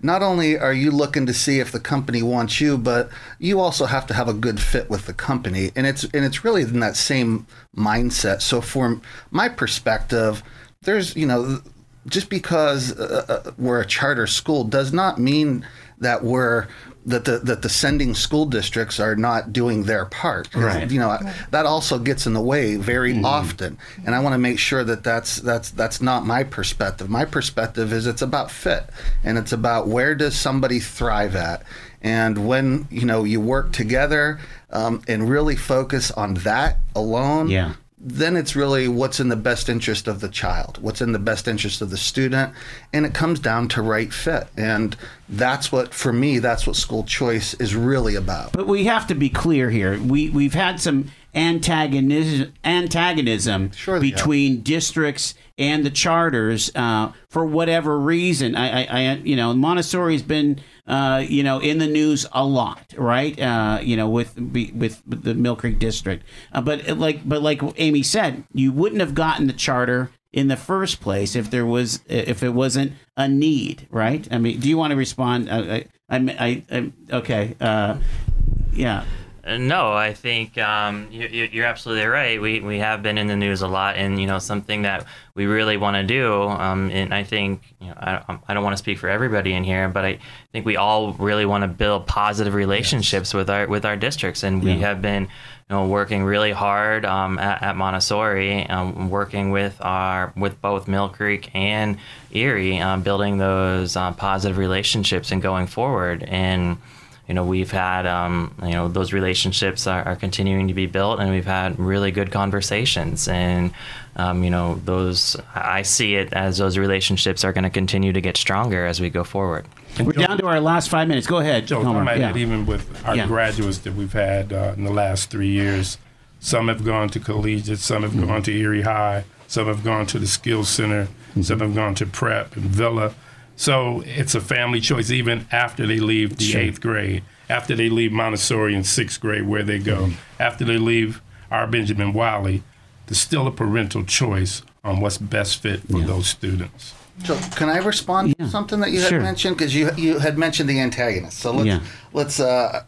Not only are you looking to see if the company wants you, but you also have to have a good fit with the company, and it's and it's really in that same mindset. So, from my perspective, there's you know just because uh, uh, we're a charter school does not mean that we're that the that the sending school districts are not doing their part. Right. You know that also gets in the way very often, and I want to make sure that that's that's that's not my perspective. My perspective is it's about fit, and it's about where does somebody thrive at, and when you know you work together um, and really focus on that alone Yeah. Then it's really what's in the best interest of the child, what's in the best interest of the student, and it comes down to right fit. And that's what, for me, that's what school choice is really about. But we have to be clear here. We we've had some antagonism antagonism Sure between districts and the charters uh, for whatever reason. I, I, I you know Montessori's been uh, you know in the news a lot, right? Uh, you know with with, with the Mill Creek district. Uh, but uh, like but like Amy said, you wouldn't have gotten the charter in the first place if there was if it wasn't a need, right? I mean, do you want to respond? I I, I, I okay. Uh, yeah. No, I think um, you, you- you're absolutely right. We, we have been in the news a lot, and you know something that we really want to do. Um, and I think you know I, I don't want to speak for everybody in here, but I think we all really want to build positive relationships with our with our districts, and we Yeah. have been you know working really hard um, at, at Montessori, um, working with our with both Mill Creek and Erie, um, building those uh, positive relationships and going forward and you know we've had um, you know those relationships are, are continuing to be built and we've had really good conversations and um, you know those i see it as those relationships are going to continue to get stronger as we go forward We're down to our last five minutes. Go ahead, Joe, Homer. I might Yeah. even with our Yeah. graduates that we've had uh, in the last three years, some have gone to collegiate, some have Mm-hmm. gone to Erie High, some have gone to the Skills Center, Mm-hmm. some have gone to Prep and Villa. So it's a family choice even after they leave the Sure. eighth grade, after they leave Montessori in sixth grade, where they go, Mm-hmm. after they leave our Benjamin Wiley, there's still a parental choice on what's best fit for those students. So, can I respond Yeah. to something that you had Sure. mentioned? Because you you had mentioned the antagonist. So let's Yeah. let's. Uh,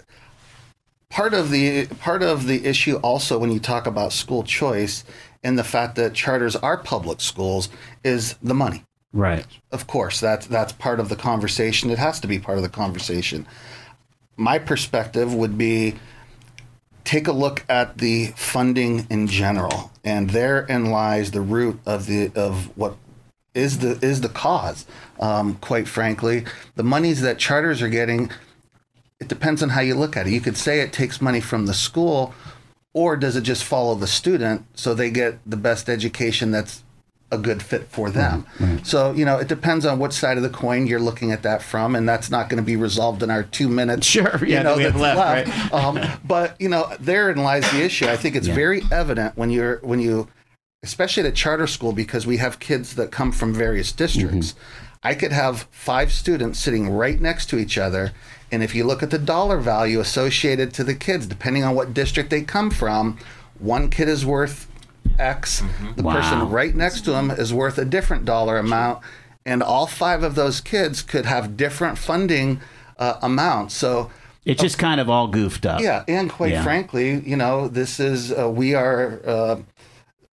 part of the part of the issue also when you talk about school choice and the fact that charters are public schools is the money. Right. Of course, that's that's part of the conversation. It has to be part of the conversation. My perspective would be take a look at the funding in general, and therein lies the root of the of what is the is the cause. Um, quite frankly, the monies that charters are getting, it depends on how you look at it. You could say it takes money from the school, or does it just follow the student so they get the best education that's a good fit for them. Mm-hmm. Mm-hmm. So, you know, it depends on which side of the coin you're looking at that from, and that's not going to be resolved in our two minutes. Sure, you yeah, know, that we have that's left, um, but you know, therein lies the issue. I think it's Yeah. very evident when you're when you, especially at a charter school, because we have kids that come from various districts. Mm-hmm. I could have five students sitting right next to each other, and if you look at the dollar value associated to the kids, depending on what district they come from, one kid is worth X. The Wow. person right next to him is worth a different dollar amount, and all five of those kids could have different funding uh, amounts. So. It's just kind of all goofed up. Yeah, and quite Yeah. frankly, you know, this is uh, we are uh,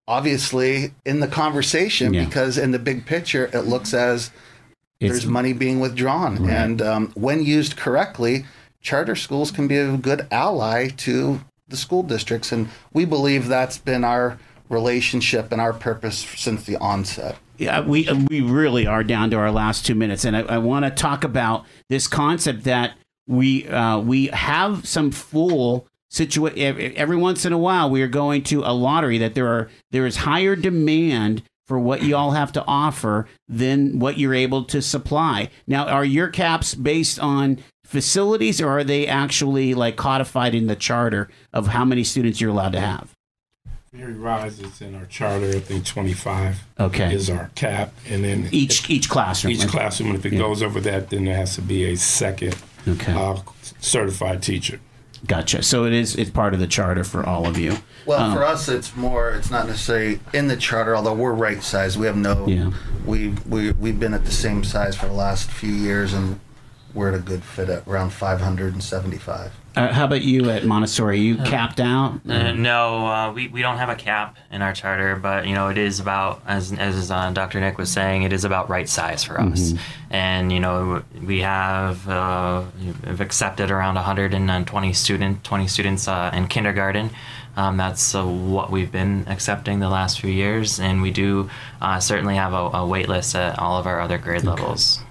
obviously in the conversation Yeah. because in the big picture, it looks as It's- there's money being withdrawn, and um, when used correctly, charter schools can be a good ally to the school districts, and we believe that's been our relationship and our purpose since the onset. Yeah, we we really are down to our last two minutes, and I, I want to talk about this concept that we uh, we have some full situation. Every once in a while, we are going to a lottery that there are there is higher demand for what you all have to offer than what you're able to supply. Now, are your caps based on facilities, or are they actually like codified in the charter of how many students you're allowed to have? Erie Rise is in our charter. I think 25 Okay. is our cap, and then Each each classroom. each classroom. And if it goes over that, then there has to be a second Okay. uh, certified teacher. Gotcha. So it is it's part of the charter for all of you. Well, for us, it's more. It's not necessarily in the charter, although we're right size. We have no. Yeah. We we we've been at the same size for the last few years, and we're at a good fit at around 575. Uh, how about you at Montessori? you capped out? Uh, no, uh, we, we don't have a cap in our charter, but you know it is about as as uh, Dr. Nick was saying, it is about right size for us, and you know we have uh, have accepted around 120 student 20 students uh, in kindergarten. Um, that's uh, what we've been accepting the last few years, and we do uh, certainly have a, a wait list at all of our other grade levels.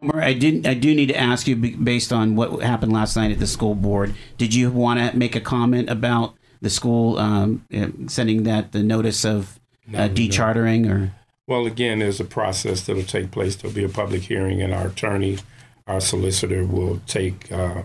Homer, I did. I do need to ask you, based on what happened last night at the school board. Did you want to make a comment about the school um, uh, sending that the notice of uh, dechartering or? Well, again, there's a process that'll take place. There'll be a public hearing, and our attorney, our solicitor, will take uh,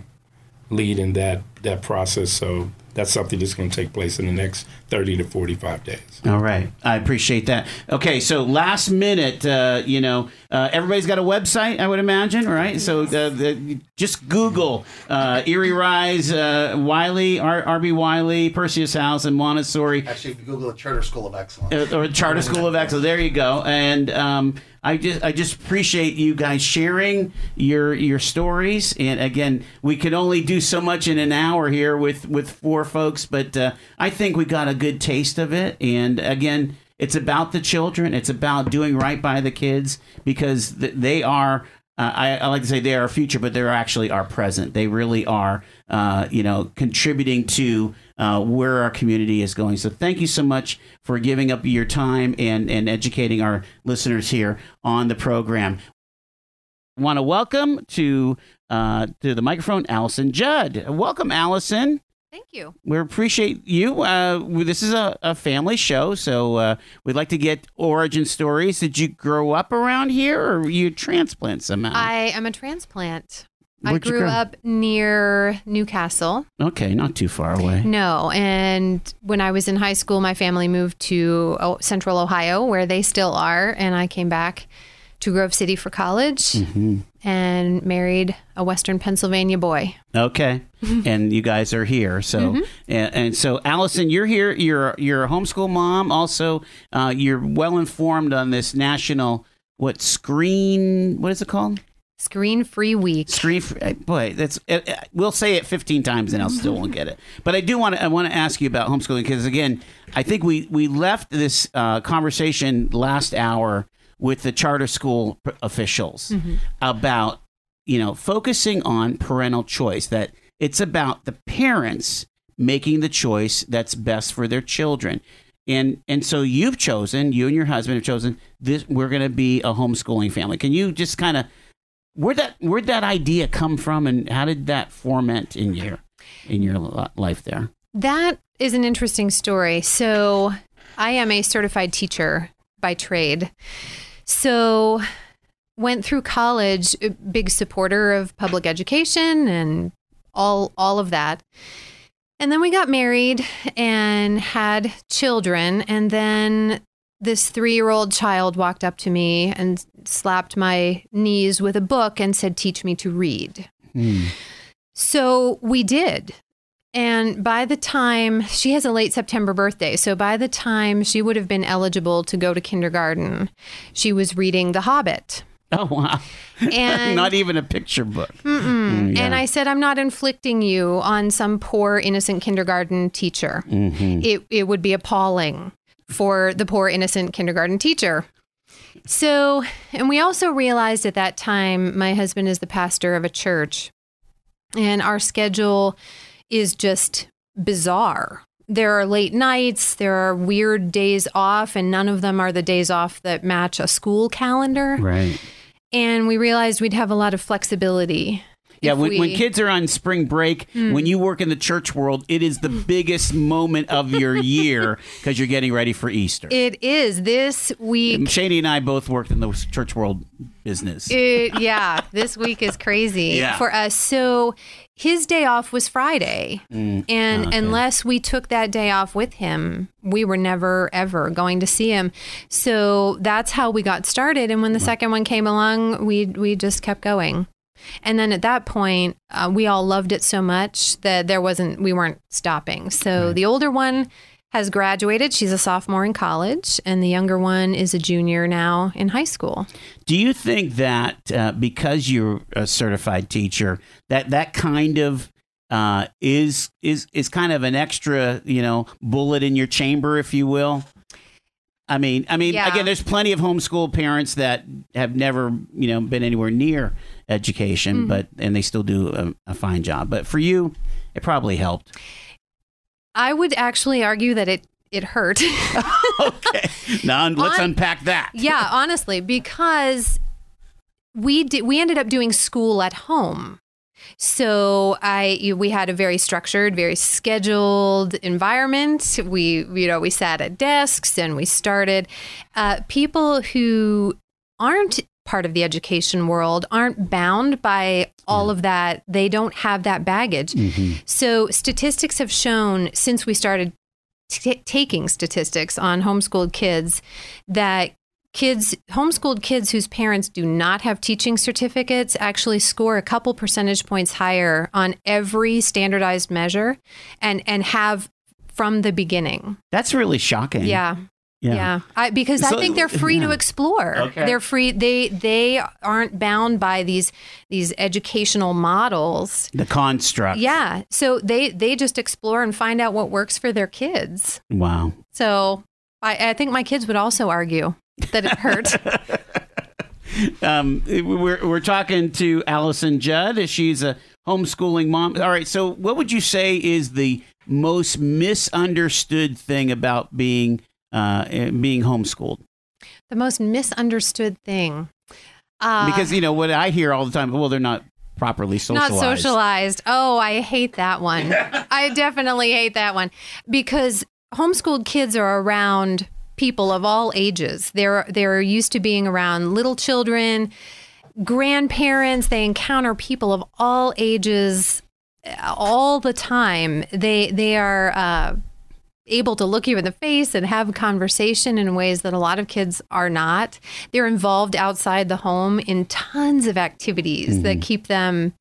lead in that that process. So that's something that's going to take place in the next 30 to 45 days. All right, I appreciate that. Okay, so last minute, uh, you know, uh, everybody's got a website, I would imagine, right? So uh, the, just Google uh, Erie Rise, uh, Wiley, R- RB Wiley, Perseus House, and Montessori. Actually, if you Google the Charter School of Excellence. uh, or Charter School of Excellence. There you go. And um, I just I just appreciate you guys sharing your your stories. And again, we could only do so much in an hour here with with four folks, but uh, I think we got a good taste of it. And again. It's about the children. It's about doing right by the kids because th- they are uh, I, I like to say they are our future, but they're actually our present. They really are, uh, you know, contributing to uh, where our community is going. So thank you so much for giving up your time and, and educating our listeners here on the program. Want to welcome to uh, to the microphone, Allison Judd. Welcome, Allison. Thank you. We appreciate you. Uh, this is a, a family show, so uh, we'd like to get origin stories. Did you grow up around here, or were you a transplant somehow? I am a transplant. I Where'd you grew grow? up near New Castle. okay, not too far away. No, and when I was in high school, my family moved to oh, Central Ohio, where they still are, and I came back to Grove City for college and married a Western Pennsylvania boy. Okay, and you guys are here. So, and, and so, Allison, you're here. You're you're a homeschool mom. Also, uh, you're well informed on this national what screen? What is it called? Screen Free Week. Screen. fr- uh, Boy, that's. Uh, uh, we'll say it 15 times, and I'll still won't get it. But I do want to. I want to ask you about homeschooling because again, I think we we left this uh, conversation last hour with the charter school officials mm-hmm. about you know focusing on parental choice. That it's about the parents making the choice that's best for their children. And and so you've chosen, you and your husband have chosen this. We're going to be a homeschooling family. Can you just kind of where'd that where'd that idea come from, and how did that format in your in your life there? That is an interesting story. So, I am a certified teacher by trade. So, went through college, a big supporter of public education and all all of that. And then we got married and had children and then this 3-year-old child walked up to me and slapped my knees with a book and said teach me to read. Hmm. So we did. And by the time she has a late September birthday, so by the time she would have been eligible to go to kindergarten, she was reading The Hobbit. Oh wow! And Not even a picture book. Mm, yeah. And I said, I'm not inflicting you on some poor innocent kindergarten teacher. Mm-hmm. It it would be appalling for the poor innocent kindergarten teacher. So, and we also realized at that time, my husband is the pastor of a church, and our schedule is just bizarre. there are late nights, there are weird days off, and none of them are the days off that match a school calendar. Right. And we realized we'd have a lot of flexibility. Yeah, when, when we- Hmm. kids are on spring break, when you work in the church world, it is the biggest moment of your year because you're getting ready for Easter. It is this week. Shady and I both worked in the church world business. It, yeah, this week is crazy Yeah. for us. So his day off was Friday, Mm, and unless we took that day off with him, we were never ever going to see him. So that's how we got started. And when the second one came along, we we just kept going. And then at that point, uh, we all loved it so much that there wasn't we weren't stopping. So the older one has graduated. She's a sophomore in college, and the younger one is a junior now in high school. Do you think that uh, because you're a certified teacher, that that kind of uh, is is is kind of an extra, you know, bullet in your chamber, if you will? I mean, I mean, Yeah. again, there's plenty of homeschool parents that have never, you know, been anywhere near education, Mm-hmm. but and they still do a, a fine job. But for you, it probably helped. I would actually argue that it it hurt. okay, now let's On- unpack that. yeah, honestly, because we did we ended up doing school at home. So I we had a very structured, very scheduled environment. We you know we sat at desks and we started. Uh, people who aren't part of the education world aren't bound by all of that. They don't have that baggage. Mm-hmm. So statistics have shown since we started t- taking statistics on homeschooled kids that kids homeschooled kids whose parents do not have teaching certificates actually score a couple percentage points higher on every standardized measure and and have from the beginning That's really shocking. yeah yeah, I, because So- I think they're free yeah. to explore. Okay. They're free. They they aren't bound by these these educational models. The construct. Yeah, so they they just explore and find out what works for their kids. Wow. So I, I think my kids would also argue that it hurt. Um, we're we're talking to Allison Judd. She's a homeschooling mom. All right. So, what would you say is the most misunderstood thing about being uh, eh, being homeschooled? the most misunderstood thing. Uh, Because you know what I hear all the time. Well, they're not properly socialized. Not socialized. Oh, I hate that one. I definitely hate that one because homeschooled kids are around people of all ages. They're they're used to being around little children, grandparents. They encounter people of all ages uh, all the time. They they are uh, able to look you in the face and have a conversation in ways that a lot of kids are not. They're involved outside the home in tons of activities that keep them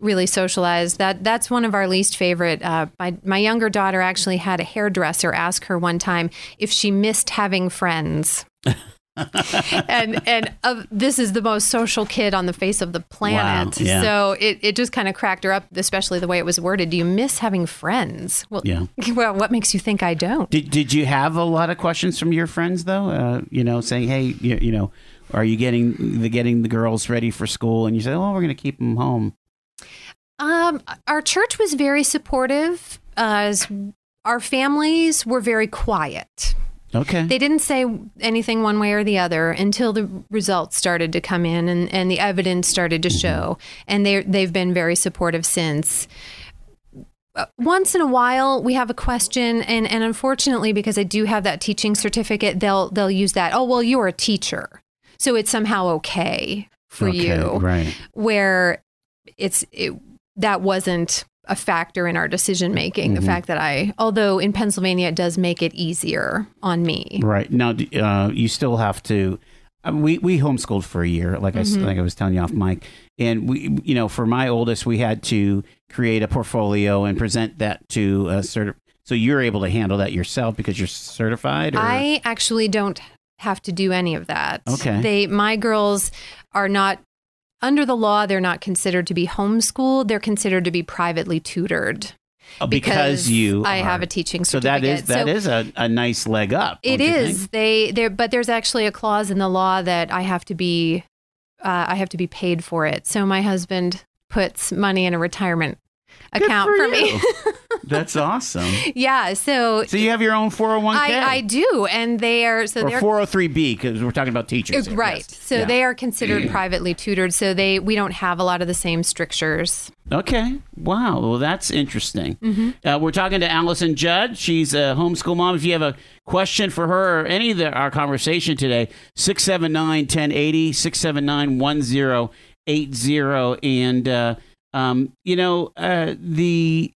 really socialized. That that's one of our least favorite. Uh, my my younger daughter actually had a hairdresser ask her one time if she missed having friends. and and uh, this is the most social kid on the face of the planet. Wow, yeah. So it, it just kind of cracked her up, especially the way it was worded. Do you miss having friends? Well, Yeah. well, what makes you think I don't? Did Did you have a lot of questions from your friends though? Uh, you know, saying, "Hey, you, you know, are you getting the getting the girls ready for school?" And you say, "Oh, we're going to keep them home." Um, our church was very supportive. Uh, as our families were very quiet. Okay. They didn't say anything one way or the other until the results started to come in and, and the evidence started to show. And they they've been very supportive since. Uh, Once in a while, we have a question, and, and unfortunately, because I do have that teaching certificate, they'll they'll use that. Oh, well, you're a teacher, so it's somehow okay for okay, you right? where it's it, that wasn't a factor in our decision making. The fact that I, although in Pennsylvania it does make it easier on me. Right now, uh, you still have to. Uh, we we homeschooled for a year, like I Mm-hmm. like I was telling you off mic, and we you know for my oldest we had to create a portfolio and present that to a certi- So you're able to handle that yourself because you're certified. Or? I actually don't have to do any of that. Okay. They my girls are not under the law they're not considered to be homeschooled, they're considered to be privately tutored. Uh, because you I have a teaching So certificate. that is that So- is a, a nice leg up. It is. They there, but there's actually a clause in the law that I have to be, uh, I have to be paid for it. So my husband puts money in a retirement account for for, me. That's awesome. yeah. So, So you have your own 401k? I, I do, and they are so or they're 403b because we're talking about teachers. here, right. yes. So Yeah. they are considered privately tutored. So they we don't have a lot of the same strictures. Okay. Wow. Well, that's interesting. Mm-hmm. Uh, we're talking to Allison Judd. She's a homeschool mom. If you have a question for her or any of the, our conversation today, 679 1080, 679 1080. And, uh, um, you know, uh, the.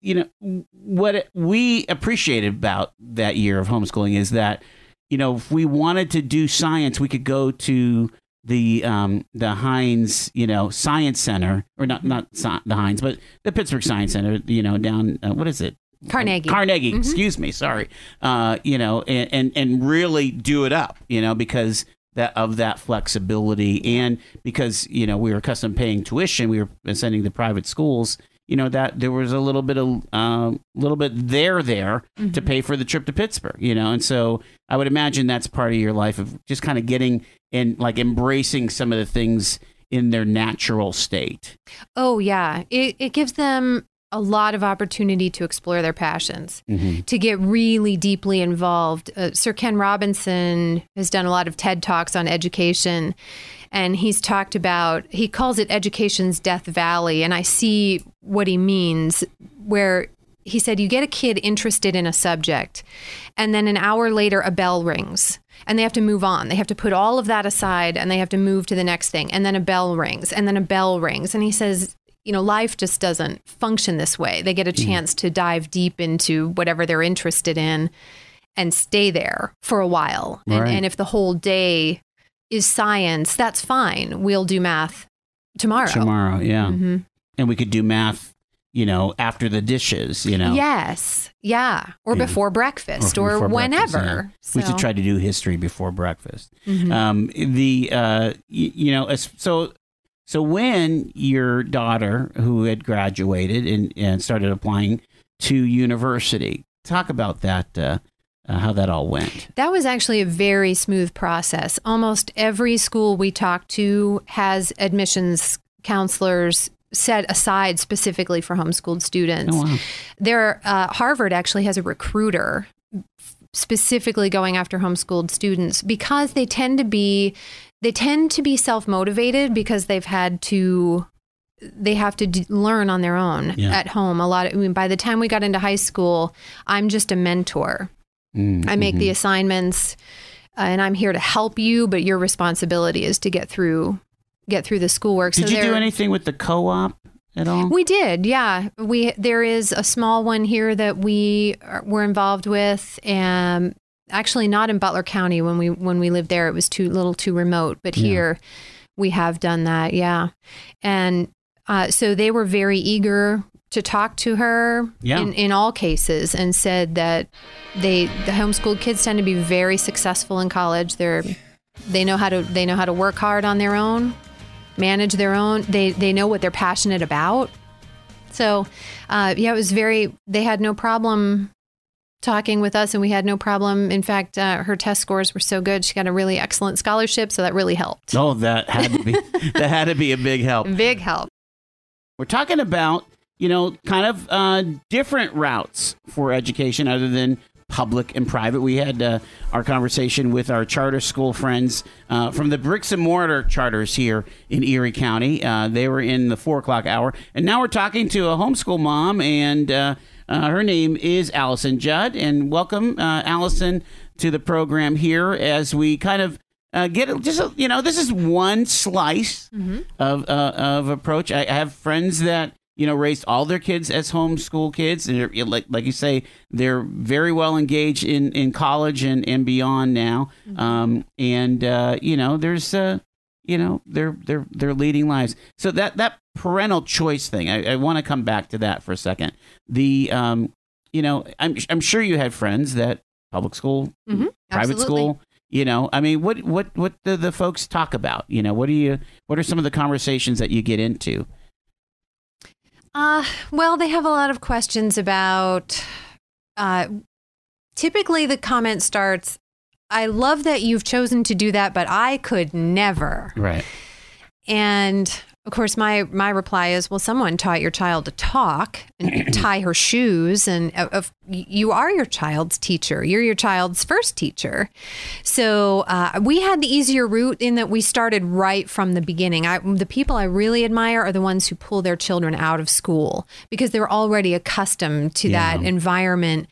You know what we appreciated about that year of homeschooling is that, you know, if we wanted to do science, we could go to the um, the Heinz, you know, Science Center, or not not Sci- the Heinz, but the Pittsburgh Science Center, you know, down uh, what is it? Carnegie. Carnegie, excuse me, sorry. Uh, you know, and, and and really do it up, you know, because that of that flexibility and because you know we were accustomed to paying tuition, we were sending to private schools. You know that there was a little bit of a um, little bit there there to pay for the trip to Pittsburgh. You know, and so I would imagine that's part of your life of just kind of getting and like embracing some of the things in their natural state. Oh yeah, it it gives them a lot of opportunity to explore their passions, to get really deeply involved. Uh, Sir Ken Robinson has done a lot of TED talks on education, and he's talked about he calls it education's death valley, and I see what he means. Where he said you get a kid interested in a subject, and then an hour later a bell rings. And they have to move on. They have to put all of that aside and they have to move to the next thing. And then a bell rings and then a bell rings. And he says, you know, life just doesn't function this way. They get a chance to dive deep into whatever they're interested in and stay there for a while. And, Right. and if the whole day is science, that's fine. We'll do math tomorrow. Tomorrow, yeah, Mhm. and we could do math, you know, after the dishes, you know. Yes. Yeah. Or Yeah. before breakfast or, before breakfast, whenever. yeah. We should try to do history before breakfast. Mhm. Um, the uh, y- you know, as, so so when your daughter, who had graduated and, and started applying to university, talk about that. Uh, uh, how that all went. That was actually a very smooth process. Almost every school we talk to has admissions counselors set aside specifically for homeschooled students. Oh wow! There, uh, Harvard actually has a recruiter specifically going after homeschooled students because they tend to be they tend to be self motivated because they've had to they have to d- learn on their own Yeah. at home. A lot of I mean, by the time we got into high school, I'm just a mentor. Mm, I make the assignments uh, and I'm here to help you, but your responsibility is to get through get through the schoolwork. Did you do anything with the co-op at all? We did, yeah. We there is a small one here that we are, were involved with, and actually not in Butler County when we when we lived there. It was too little too remote, but Yeah. here we have done that, yeah. And uh, so they were very eager to talk to her Yeah. in, in all cases and said that they the homeschooled kids tend to be very successful in college. They're they know how to they know how to work hard on their own, manage their own. They they know what they're passionate about. So, uh, yeah, it was very. They had no problem talking with us, and we had no problem. In fact, uh, her test scores were so good; she got a really excellent scholarship, so that really helped. Oh, that had to be that had to be a big help. Big help. We're talking about, you know, kind of uh, different routes for education other than public and private. We had uh, our conversation with our charter school friends uh, from the bricks and mortar charters here in Erie County. Uh, they were in the four o'clock hour. And now we're talking to a homeschool mom, and uh, her name is Allison Judd. And welcome, uh, Allison, to the program here as we kind of uh, get just a, you know this is one slice of uh, of approach. I, I have friends that you know raised all their kids as homeschool kids, and like like you say, they're very well engaged in in college and and beyond now. Um, and uh, you know, there's uh, you know, they're they're they're leading lives. So that that parental choice thing, I, I want to come back to that for a second. The um, you know, I'm I'm sure you had friends that public school, Mhm, private absolutely. school. You know, I mean, what what what do the folks talk about? You know, what do you what are some of the conversations that you get into? Uh, well, they have a lot of questions about. Uh, typically, the comment starts, "I love that you've chosen to do that, but I could never." Right. And of course, my my reply is, well, someone taught your child to talk and tie her shoes, and uh, you are your child's teacher. You're your child's first teacher. So uh, we had the easier route in that we started right from the beginning. I, the people I really admire are the ones who pull their children out of school because they're already accustomed to Yeah. that environment,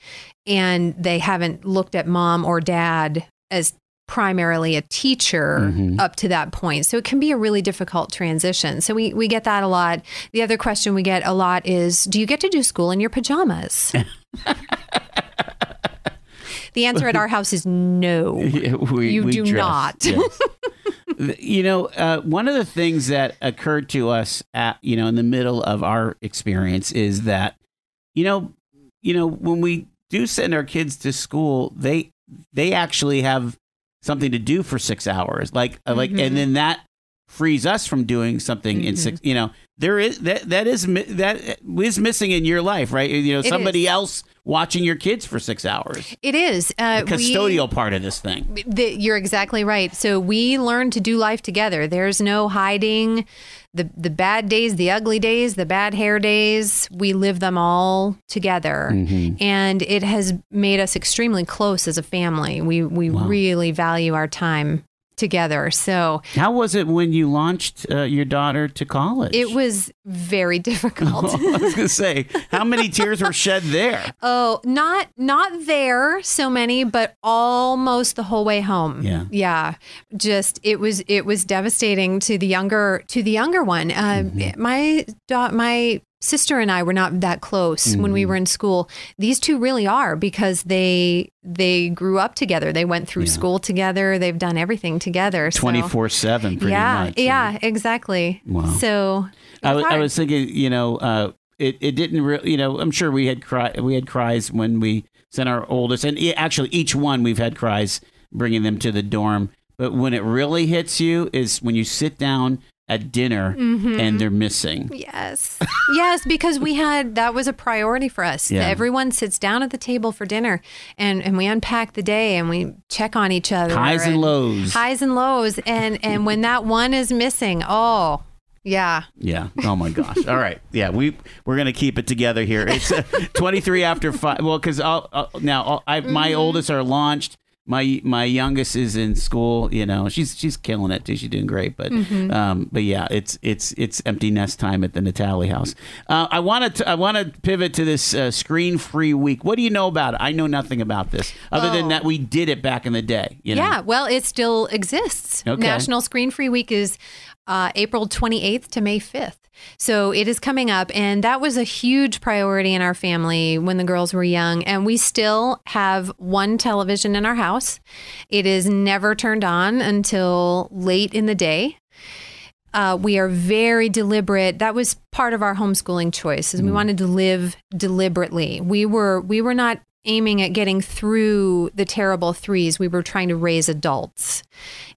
and they haven't looked at mom or dad as primarily a teacher Mhm. up to that point. So it can be a really difficult transition. So we, we get that a lot. The other question we get a lot is Do you get to do school in your pajamas? the answer at our house is no. We- You we do dress, not. yes. you know, uh, one of the things that occurred to us at you know in the middle of our experience is that you know, you know, when we do send our kids to school, they they actually have something to do for six hours, like uh, like, and then that frees us from doing something in Mhm. six. You know, there is that that is that is missing in your life, right? You know, It somebody is. else watching your kids for six hours. It is. Uh, The we- custodial part of this thing. The, you're exactly right. So we learn to do life together. There's no hiding the the bad days, the ugly days, the bad hair days. We live them all together. Mhm. And it has made us extremely close as a family. We we Wow. really value our time together. So How was it when you launched uh, your daughter to college? it was very difficult. I was going to say, how many tears were shed there? Oh, not not there so many, but almost the whole way home. Yeah. yeah. Just it was it was devastating to the younger to the younger one. Uh, Mm-hmm. My da- my sister and I were not that close when Mm-hmm. we were in school. These two really are because they they grew up together. They went through Yeah. school together. They've done everything together. 24 7, pretty yeah, much. yeah, yeah, exactly. Wow. So I, was- I was thinking, you know, uh, it, it didn't really, you know, I'm sure we had cry, we had cries when we sent our oldest, and actually each one we've had cries bringing them to the dorm. But when it really hits you is when you sit down at dinner Mm-hmm. and they're missing. Yes. yes, because we had that was a priority for us. Yeah. Everyone sits down at the table for dinner and, and we unpack the day and we check on each other. Highs and lows. Highs and lows. And and when that one is missing, oh yeah. Yeah. Oh my gosh. All right. Yeah. We we're gonna keep it together here. It's uh, 23 after five. Well, because I'll, I'll now I'll, I, my Mm-hmm. oldest are launched. My my youngest is in school. You know, she's she's killing it too. She's doing great. But Mm-hmm. um, but yeah, it's it's it's empty nest time at the Natali house. Uh, I want to I want to pivot to this uh, screen free week. What do you know about it? I know nothing about this other than Oh. that we did it back in the day. You know? Yeah, well, it still exists. Okay. National Screen Free Week is uh, April 28th to May 5th. So it is coming up. And that was a huge priority in our family when the girls were young. And we still have one television in our house. It is never turned on until late in the day. Uh, we are very deliberate. That was part of our homeschooling choice. Is we wanted to live deliberately. We were we were not aiming at getting through the terrible threes. We were trying to raise adults,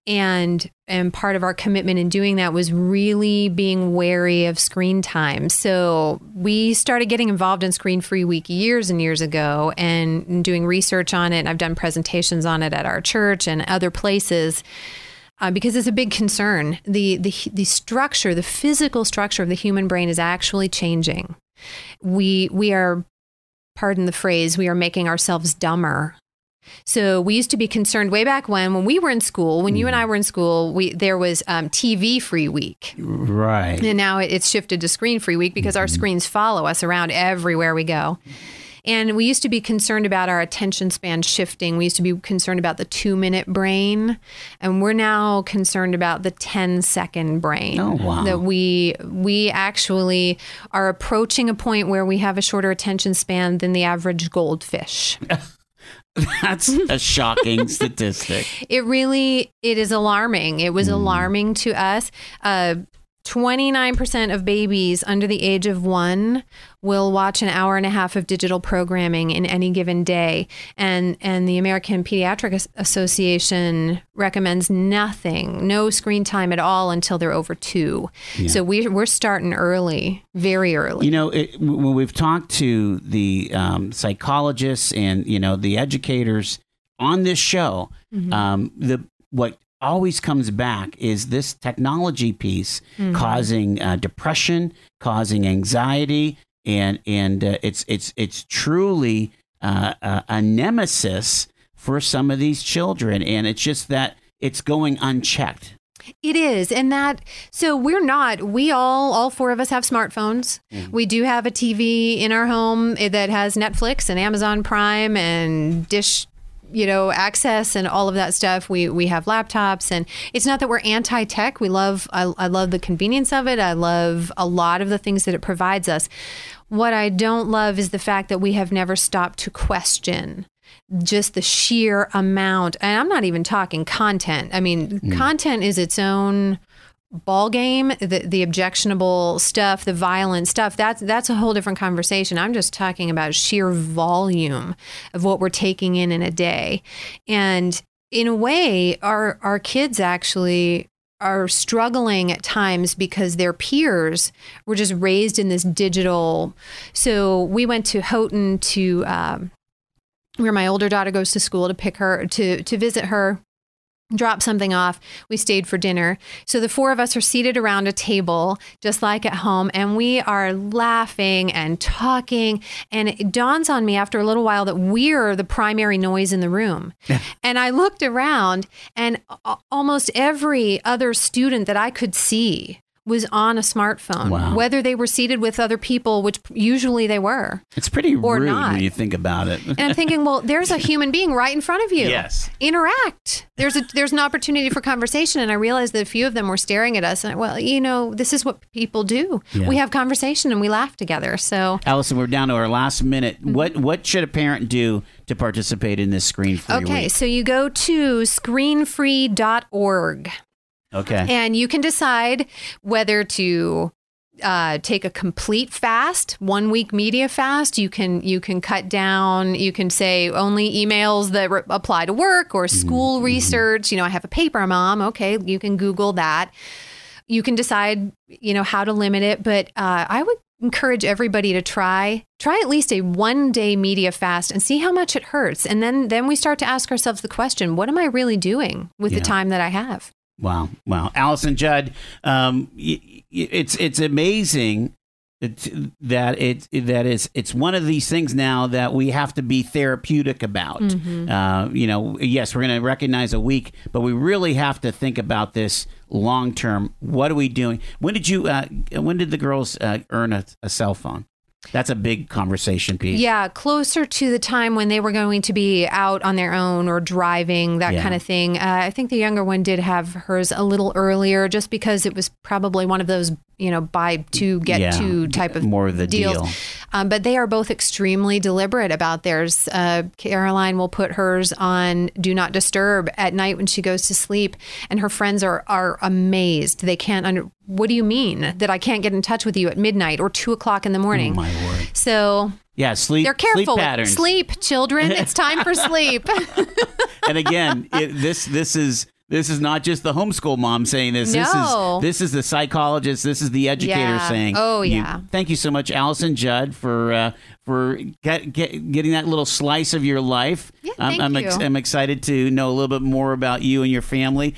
and and part of our commitment in doing that was really being wary of screen time. So we started getting involved in Screen Free Week years and years ago, and doing research on it. I've done presentations on it at our church and other places uh, because it's a big concern. The, the the structure, the physical structure of the human brain is actually changing. We we are, pardon the phrase, we are making ourselves dumber. So we used to be concerned way back when, when we were in school, when you and I were in school, we there was um, TV free week, Right. and now it's shifted to screen free week because our screens follow us around everywhere we go. And we used to be concerned about our attention span shifting. We used to be concerned about the two minute brain. And we're now concerned about the 10 second brain. Oh, wow. That we we actually are approaching a point where we have a shorter attention span than the average goldfish. That's a shocking statistic. It really it is alarming. It was alarming to us. Uh, 29% of babies under the age of one will watch an hour and a half of digital programming in any given day. And, and the American Pediatric Association recommends nothing, no screen time at all until they're over two. So we, we're starting early, very early. You know, it, when we've talked to the um, psychologists and you know the educators on this show, Mm-hmm. um, the what always comes back is this technology piece causing uh, depression, causing anxiety, and and uh, it's it's it's truly uh, a, a nemesis for some of these children, and it's just that it's going unchecked. It is. And that, so we're not, we all, all four of us have smartphones. We do have a TV in our home eh, that has Netflix and Amazon Prime and Dish. You know, access and all of that stuff. We we have laptops, and it's not that we're anti-tech. We love I, I love the convenience of it. I love a lot of the things that it provides us. What I don't love is the fact that we have never stopped to question just the sheer amount and i'm not even talking content i mean mm. content is its own ball game the, the objectionable stuff the violent stuff that's that's a whole different conversation. I'm just talking about sheer volume of what we're taking in in a day. And in a way our our kids actually are struggling at times because their peers were just raised in this digital. So we went to houghton to um, where my older daughter goes to school to pick her to to visit her drop something off we stayed for dinner. So the four of us are seated around a table just like at home and we are laughing and talking. And it dawns on me after a little while that we're the primary noise in the room. And i looked around and almost every other student that i could see was on a smartphone Wow. whether they were seated with other people which usually they were It's pretty Or rude not. when you think about it. and I'm thinking, well, there's a human being right in front of you. Yes. Interact. There's a there's an opportunity for conversation. And I realized that a few of them were staring at us. And well, you know, this is what people do. Yeah. We have conversation and we laugh together. So Allison, we're down to our last minute. Mm-hmm. What what should a parent do to participate in this screen free okay, week? so you go to screenfree.org Okay. and you can decide whether to uh, take a complete fast, one week media fast. You can you can cut down. You can say only emails that re- apply to work or school research. You know, I have a paper mom. Okay, you can Google that. You can decide, you know, how to limit it. But uh, I would encourage everybody to try try at least a one day media fast and see how much it hurts. And then then we start to ask ourselves the question: What am I really doing with Yeah. the time that I have? Wow, wow, Allison Judd, um, it's it's amazing that that it that is it's one of these things now that we have to be therapeutic about. Mm-hmm. Uh, you know, yes, we're going to recognize a week, but we really have to think about this long term. What are we doing? When did you? Uh, when did the girls uh, earn a, a cell phone? That's a big conversation piece. Yeah, closer to the time when they were going to be out on their own or driving, that Yeah. kind of thing. Uh, I think the younger one did have hers a little earlier just because it was probably one of those, you know, buy two, get Yeah, two type of more of the deals. deal. Um, but they are both extremely deliberate about theirs. Uh, Caroline will put hers on do not disturb at night when she goes to sleep, and her friends are are amazed. They can't under. What do you mean that I can't get in touch with you at midnight or two o'clock in the morning? Oh, my word. So Yeah, sleep. they're careful. Sleep patterns. Sleep, children. It's time for sleep. and again, it, this this is this is not just the homeschool mom saying this. No. This is this is the psychologist. This is the educator Yeah. saying. Oh, you- yeah. thank you so much, Allison Judd, for uh, for get, get, getting that little slice of your life. Yeah, I'm, thank I'm, you. I'm excited to know a little bit more about you and your family.